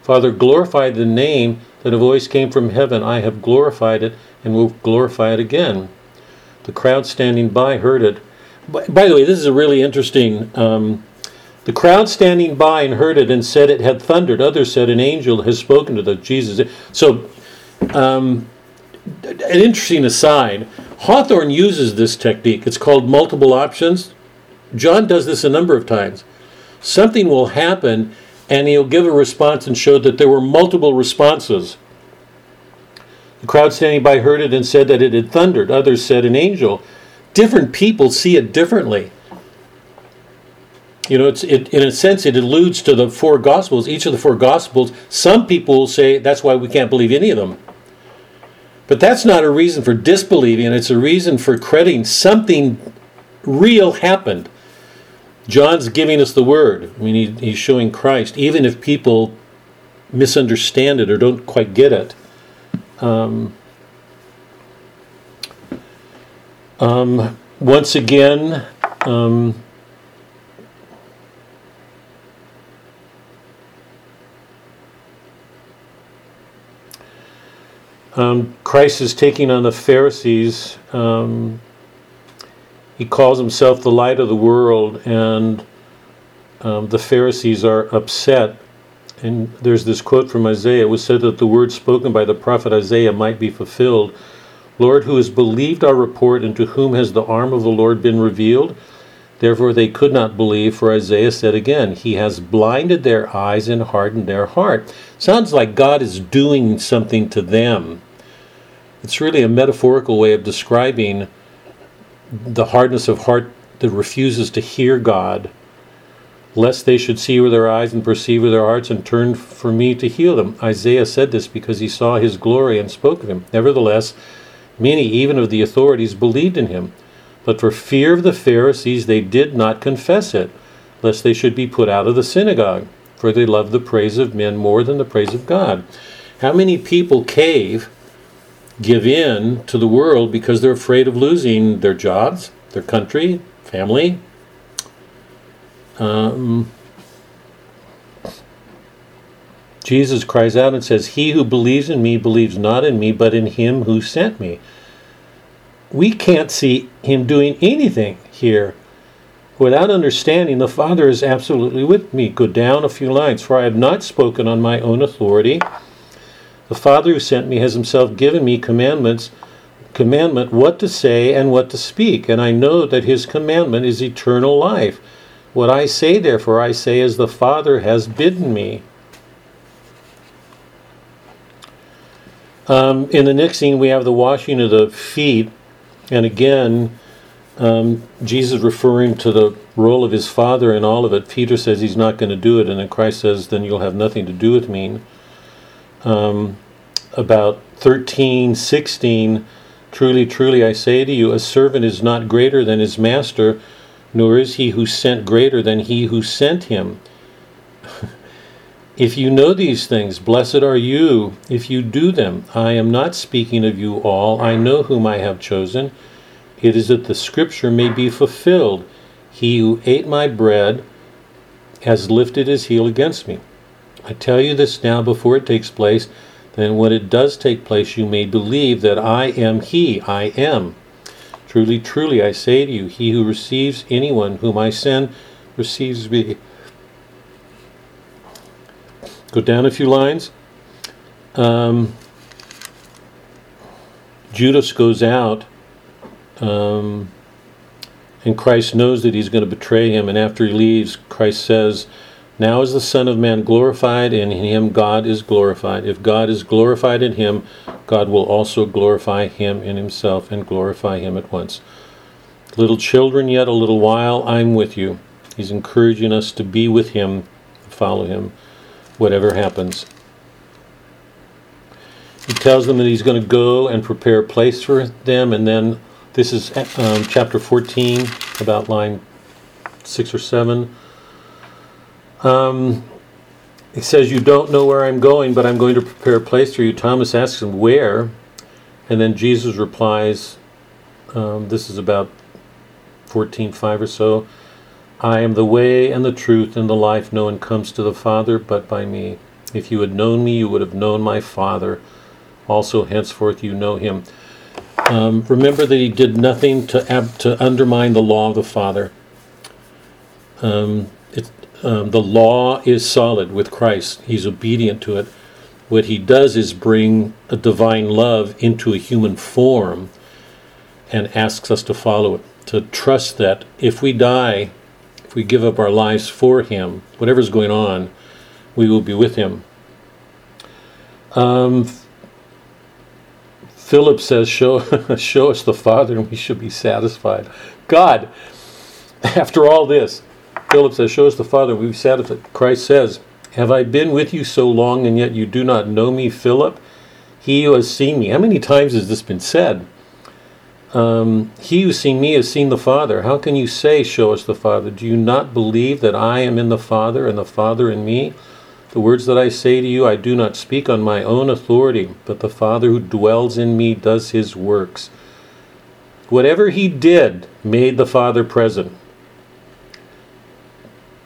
Father, glorify the name that a voice came from heaven. I have glorified it and will glorify it again. The crowd standing by heard it. By, by the way, this is a really interesting. Um, the crowd standing by and heard it and said it had thundered. Others said an angel has spoken to the Jesus. So, um, an interesting aside Hawthorne uses this technique. It's called multiple options. John does this a number of times. Something will happen, and he'll give a response and show that there were multiple responses. The crowd standing by heard it and said that it had thundered. Others said an angel. Different people see it differently. You know, it's it, in a sense it alludes to the four gospels. Each of the four gospels. Some people will say that's why we can't believe any of them. But that's not a reason for disbelieving. It's a reason for crediting something real happened. John's giving us the word. I mean, he, he's showing Christ, even if people misunderstand it or don't quite get it. Um, um, once again, um, um, Christ is taking on the Pharisees. Um, he calls himself the light of the world, and um, the Pharisees are upset. And there's this quote from Isaiah. It was said that the word spoken by the prophet Isaiah might be fulfilled. Lord, who has believed our report, and to whom has the arm of the Lord been revealed? Therefore they could not believe, for Isaiah said again, He has blinded their eyes and hardened their heart. Sounds like God is doing something to them. It's really a metaphorical way of describing the hardness of heart that refuses to hear God, lest they should see with their eyes and perceive with their hearts and turn for me to heal them. Isaiah said this because he saw his glory and spoke of him. Nevertheless, many, even of the authorities, believed in him. But for fear of the Pharisees, they did not confess it, lest they should be put out of the synagogue, for they loved the praise of men more than the praise of God. How many people cave, give in to the world because they're afraid of losing their jobs, their country, family? Um, Jesus cries out and says, He who believes in me believes not in me, but in him who sent me we can't see him doing anything here without understanding the Father is absolutely with me. Go down a few lines, for I have not spoken on my own authority. The Father who sent me has himself given me commandments, commandment what to say and what to speak, and I know that his commandment is eternal life. What I say, therefore, I say as the Father has bidden me. Um, in the next scene, we have the washing of the feet and again, um, Jesus referring to the role of his Father in all of it. Peter says he's not going to do it, and then Christ says, then you'll have nothing to do with me. Um, about 13, 16, truly, truly, I say to you, a servant is not greater than his master, nor is he who sent greater than he who sent him. *laughs* if you know these things, blessed are you if you do them. I am not speaking of you all. I know whom I have chosen. It is that the scripture may be fulfilled. He who ate my bread has lifted his heel against me. I tell you this now before it takes place, then when it does take place, you may believe that I am he, I am. Truly, truly, I say to you, he who receives anyone whom I send receives me. Go down a few lines. Um, Judas goes out, um, and Christ knows that he's going to betray him. And after he leaves, Christ says, Now is the Son of Man glorified, and in him God is glorified. If God is glorified in him, God will also glorify him in himself and glorify him at once. Little children, yet a little while, I'm with you. He's encouraging us to be with him, follow him whatever happens. He tells them that he's going to go and prepare a place for them, and then this is um, chapter 14, about line 6 or 7. Um, he says, You don't know where I'm going, but I'm going to prepare a place for you. Thomas asks him, Where? And then Jesus replies, um, This is about 14.5 or so. I am the way and the truth and the life. No one comes to the Father but by me. If you had known me, you would have known my Father. Also, henceforth, you know him. Um, remember that he did nothing to ab- to undermine the law of the Father. Um, it, um, the law is solid with Christ. He's obedient to it. What he does is bring a divine love into a human form and asks us to follow it, to trust that if we die if we give up our lives for Him, whatever's going on, we will be with Him. Um, Philip says, show, *laughs* show us the Father and we should be satisfied. God, *laughs* after all this, Philip says, Show us the Father we've satisfied. Christ says, Have I been with you so long and yet you do not know me, Philip? He who has seen me. How many times has this been said? Um, he who's seen me has seen the Father. How can you say, Show us the Father? Do you not believe that I am in the Father and the Father in me? The words that I say to you, I do not speak on my own authority, but the Father who dwells in me does his works. Whatever he did made the Father present.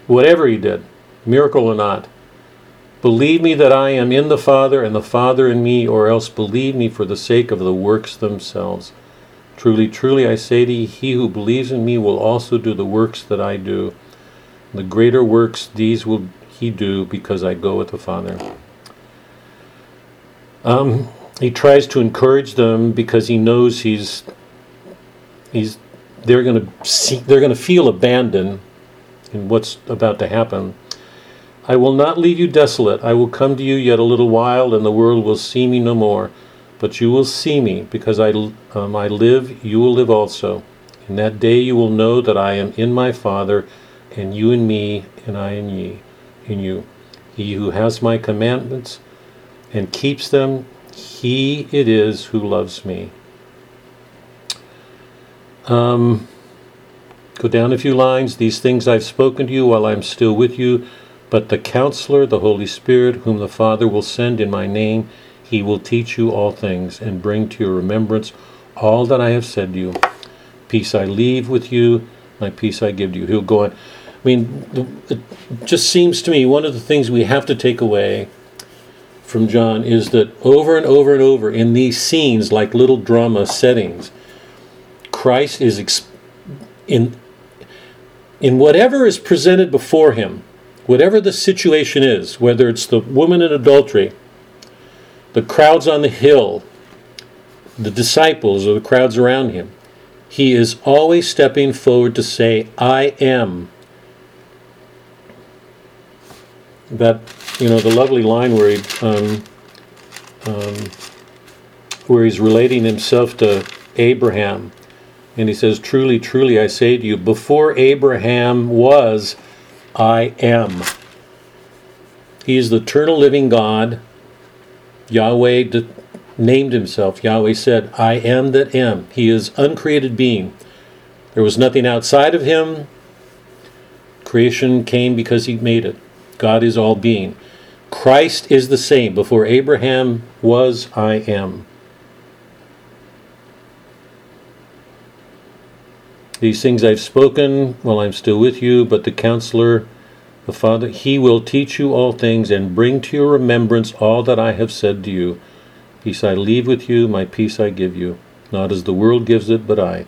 Whatever he did, miracle or not. Believe me that I am in the Father and the Father in me, or else believe me for the sake of the works themselves. Truly, truly, I say to you, he who believes in me will also do the works that I do, The greater works these will he do because I go with the Father. Um, he tries to encourage them because he knows he's he's they're going to see they're going to feel abandoned in what's about to happen. I will not leave you desolate. I will come to you yet a little while, and the world will see me no more. But you will see me, because I, um, I live, you will live also. In that day you will know that I am in my Father, and you in me, and I in ye, in you. He who has my commandments and keeps them, he it is who loves me. Um, go down a few lines. These things I've spoken to you while I'm still with you. But the counselor, the Holy Spirit, whom the Father will send in my name, he will teach you all things and bring to your remembrance all that I have said to you. Peace I leave with you, my peace I give to you. He'll go on. I mean, it just seems to me one of the things we have to take away from John is that over and over and over in these scenes, like little drama settings, Christ is in in whatever is presented before him whatever the situation is, whether it's the woman in adultery, the crowds on the hill, the disciples, or the crowds around him, he is always stepping forward to say, I am. That, you know, the lovely line where he, um, um, where he's relating himself to Abraham, and he says, Truly, truly, I say to you, before Abraham was, I am. He is the eternal living God. Yahweh de- named himself. Yahweh said, I am that am. He is uncreated being. There was nothing outside of him. Creation came because he made it. God is all being. Christ is the same. Before Abraham was, I am. These things I've spoken while I'm still with you, but the counselor, the Father, he will teach you all things and bring to your remembrance all that I have said to you. Peace I leave with you, my peace I give you, not as the world gives it, but I.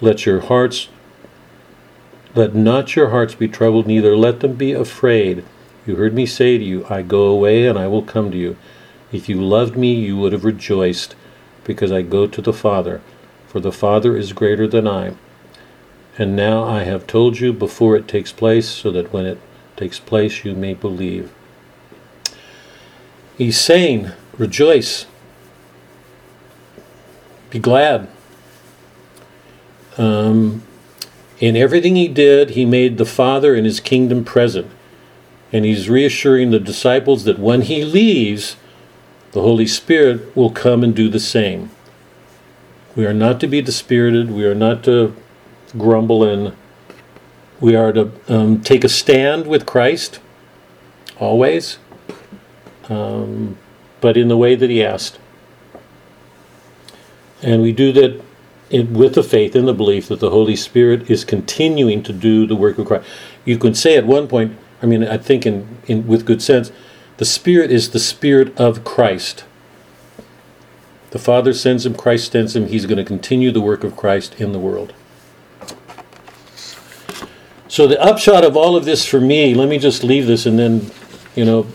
Let your hearts let not your hearts be troubled, neither let them be afraid. You heard me say to you, I go away and I will come to you. If you loved me, you would have rejoiced, because I go to the Father, for the Father is greater than I. And now I have told you before it takes place, so that when it takes place you may believe. He's saying, rejoice, be glad. Um, in everything he did, he made the Father and his kingdom present. And he's reassuring the disciples that when he leaves, the Holy Spirit will come and do the same. We are not to be dispirited. We are not to grumble and we are to um, take a stand with Christ always, um, but in the way that He asked. And we do that in, with the faith and the belief that the Holy Spirit is continuing to do the work of Christ. You can say at one point, I mean, I think in, in with good sense, the Spirit is the Spirit of Christ. The Father sends him, Christ sends him, he's going to continue the work of Christ in the world. So the upshot of all of this for me, let me just leave this and then, you know,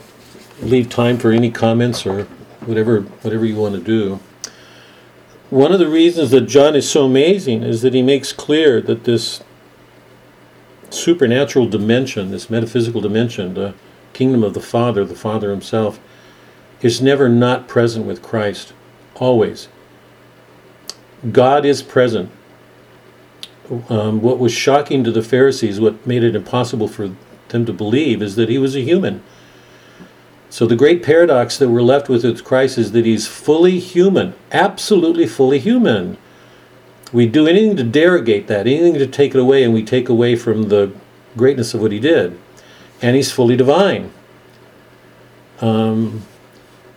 leave time for any comments or whatever whatever you want to do. One of the reasons that John is so amazing is that he makes clear that this supernatural dimension, this metaphysical dimension, the kingdom of the Father, the Father himself, is never not present with Christ. Always. God is present um, what was shocking to the Pharisees, what made it impossible for them to believe, is that he was a human. So the great paradox that we're left with with Christ is that he's fully human, absolutely fully human. We do anything to derogate that, anything to take it away, and we take away from the greatness of what he did. And he's fully divine. Um,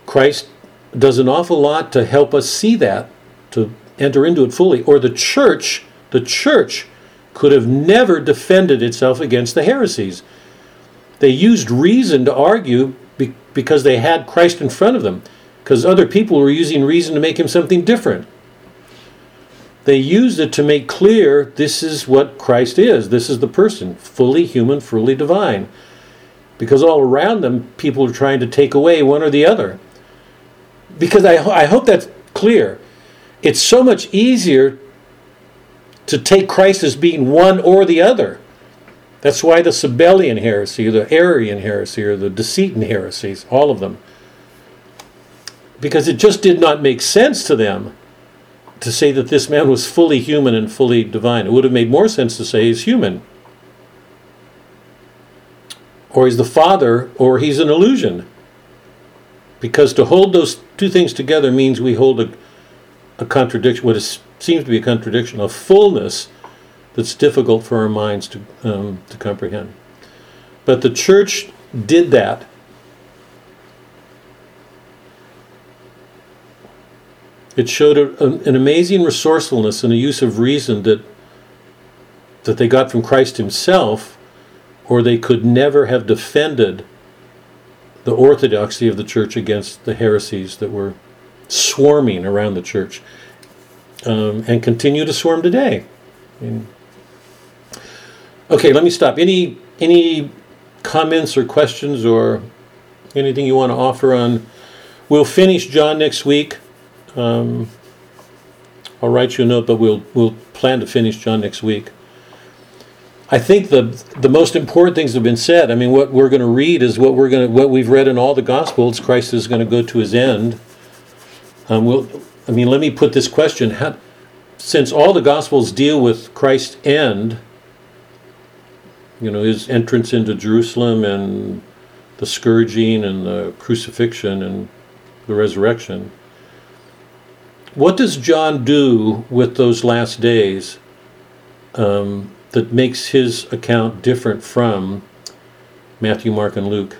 Christ does an awful lot to help us see that, to enter into it fully. Or the church the church could have never defended itself against the heresies. They used reason to argue be- because they had Christ in front of them, because other people were using reason to make him something different. they used it to make clear this is what Christ is. This is the person, fully human, fully divine. Because all around them, people are trying to take away one or the other. Because I, I hope that's clear. It's so much easier to take Christ as being one or the other. That's why the Sabellian heresy, the Arian heresy, or the Docetan heresies, all of them. Because it just did not make sense to them to say that this man was fully human and fully divine. It would have made more sense to say he's human. Or he's the Father, or he's an illusion. Because to hold those two things together means we hold a, a contradiction, what is, seems to be a contradiction, of fullness that's difficult for our minds to, um, to comprehend. But the church did that. It showed a, an amazing resourcefulness and a use of reason that that they got from Christ Himself, or they could never have defended the orthodoxy of the church against the heresies that were swarming around the church um, and continue to swarm today. I mean, okay, let me stop. Any any comments or questions or anything you want to offer on? We'll finish John next week. Um, I'll write you a note, but we'll we'll plan to finish John next week. I think the the most important things have been said. I mean, what we're going to read is what we're going to what we've read in all the Gospels. Christ is going to go to his end. Um, we'll, I mean, let me put this question: How, since all the Gospels deal with Christ's end, you know, his entrance into Jerusalem and the scourging and the crucifixion and the resurrection. What does John do with those last days um, that makes his account different from Matthew, Mark, and Luke?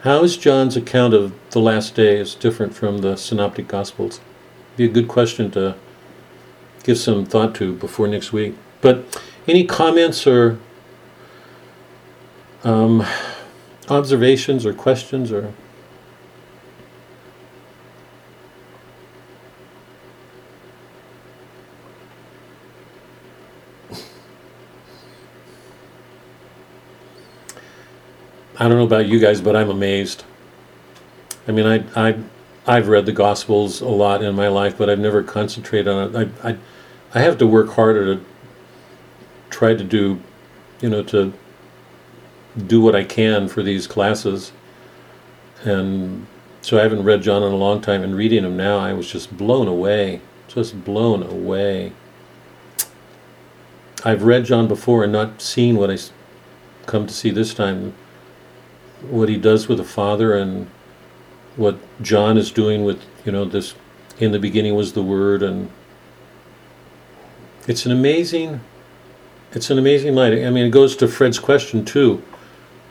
How is John's account of the last days different from the Synoptic Gospels? Be a good question to give some thought to before next week. But any comments or um, observations or questions or I don't know about you guys, but I'm amazed. I mean, I, I, I've read the Gospels a lot in my life, but I've never concentrated on it. I, I, I have to work harder to try to do, you know, to do what I can for these classes. And so I haven't read John in a long time, and reading him now, I was just blown away. Just blown away. I've read John before and not seen what I come to see this time. What he does with the Father and what John is doing with, you know, this in the beginning was the Word, and it's an amazing, it's an amazing light. I mean, it goes to Fred's question too.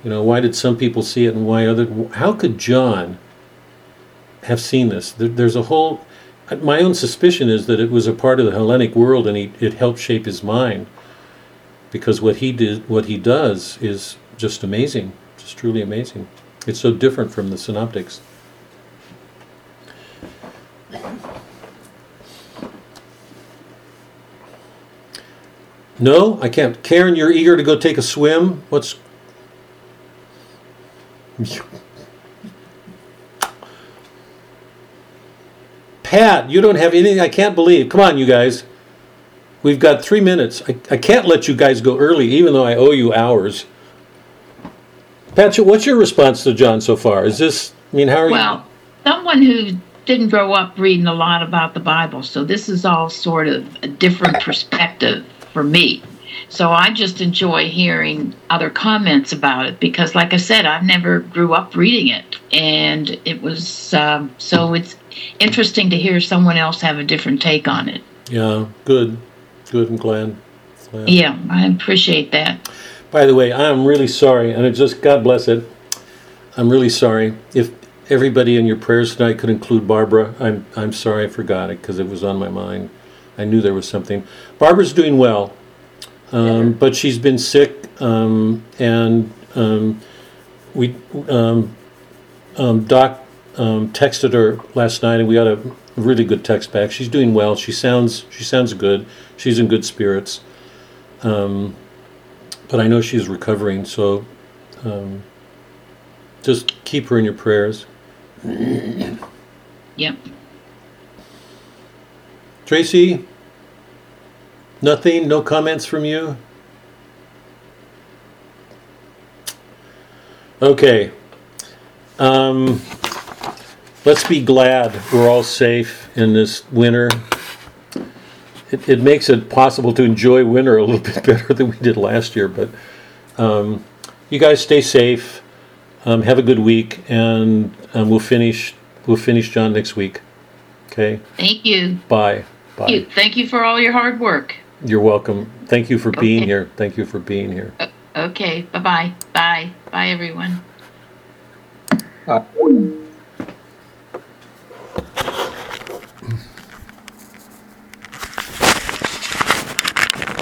You know, why did some people see it and why other? How could John have seen this? There, there's a whole. My own suspicion is that it was a part of the Hellenic world, and he, it helped shape his mind. Because what he did, what he does, is just amazing, just truly amazing. It's so different from the synoptics. No, I can't. Karen, you're eager to go take a swim. What's Pat, you don't have anything. I can't believe. Come on, you guys. We've got three minutes. I, I can't let you guys go early, even though I owe you hours. Pat, what's your response to John so far? Is this, I mean, how are well, you? Well, someone who didn't grow up reading a lot about the Bible, so this is all sort of a different perspective for me. So I just enjoy hearing other comments about it because, like I said, I've never grew up reading it, and it was um, so it's interesting to hear someone else have a different take on it. Yeah, good, good. I'm glad. glad. Yeah, I appreciate that. By the way, I'm really sorry, and it just God bless it. I'm really sorry if everybody in your prayers tonight could include Barbara. I'm I'm sorry I forgot it because it was on my mind. I knew there was something. Barbara's doing well. Um, but she's been sick, um, and um, we um, um, Doc um, texted her last night, and we got a really good text back. She's doing well. She sounds she sounds good. She's in good spirits. Um, but I know she's recovering, so um, just keep her in your prayers. *coughs* Yep. Tracy, nothing, no comments from you? Okay. Um, let's be glad we're all safe in this winter. It, it makes it possible to enjoy winter a little *laughs* bit better than we did last year, but um, you guys stay safe. Um, have a good week, and um, we'll finish. We'll finish John next week. Okay. Thank you. Bye. Bye. You- Thank you for all your hard work. You're welcome. Thank you for being here. Thank you for being here. Okay, bye-bye. Bye. Bye, everyone. Uh,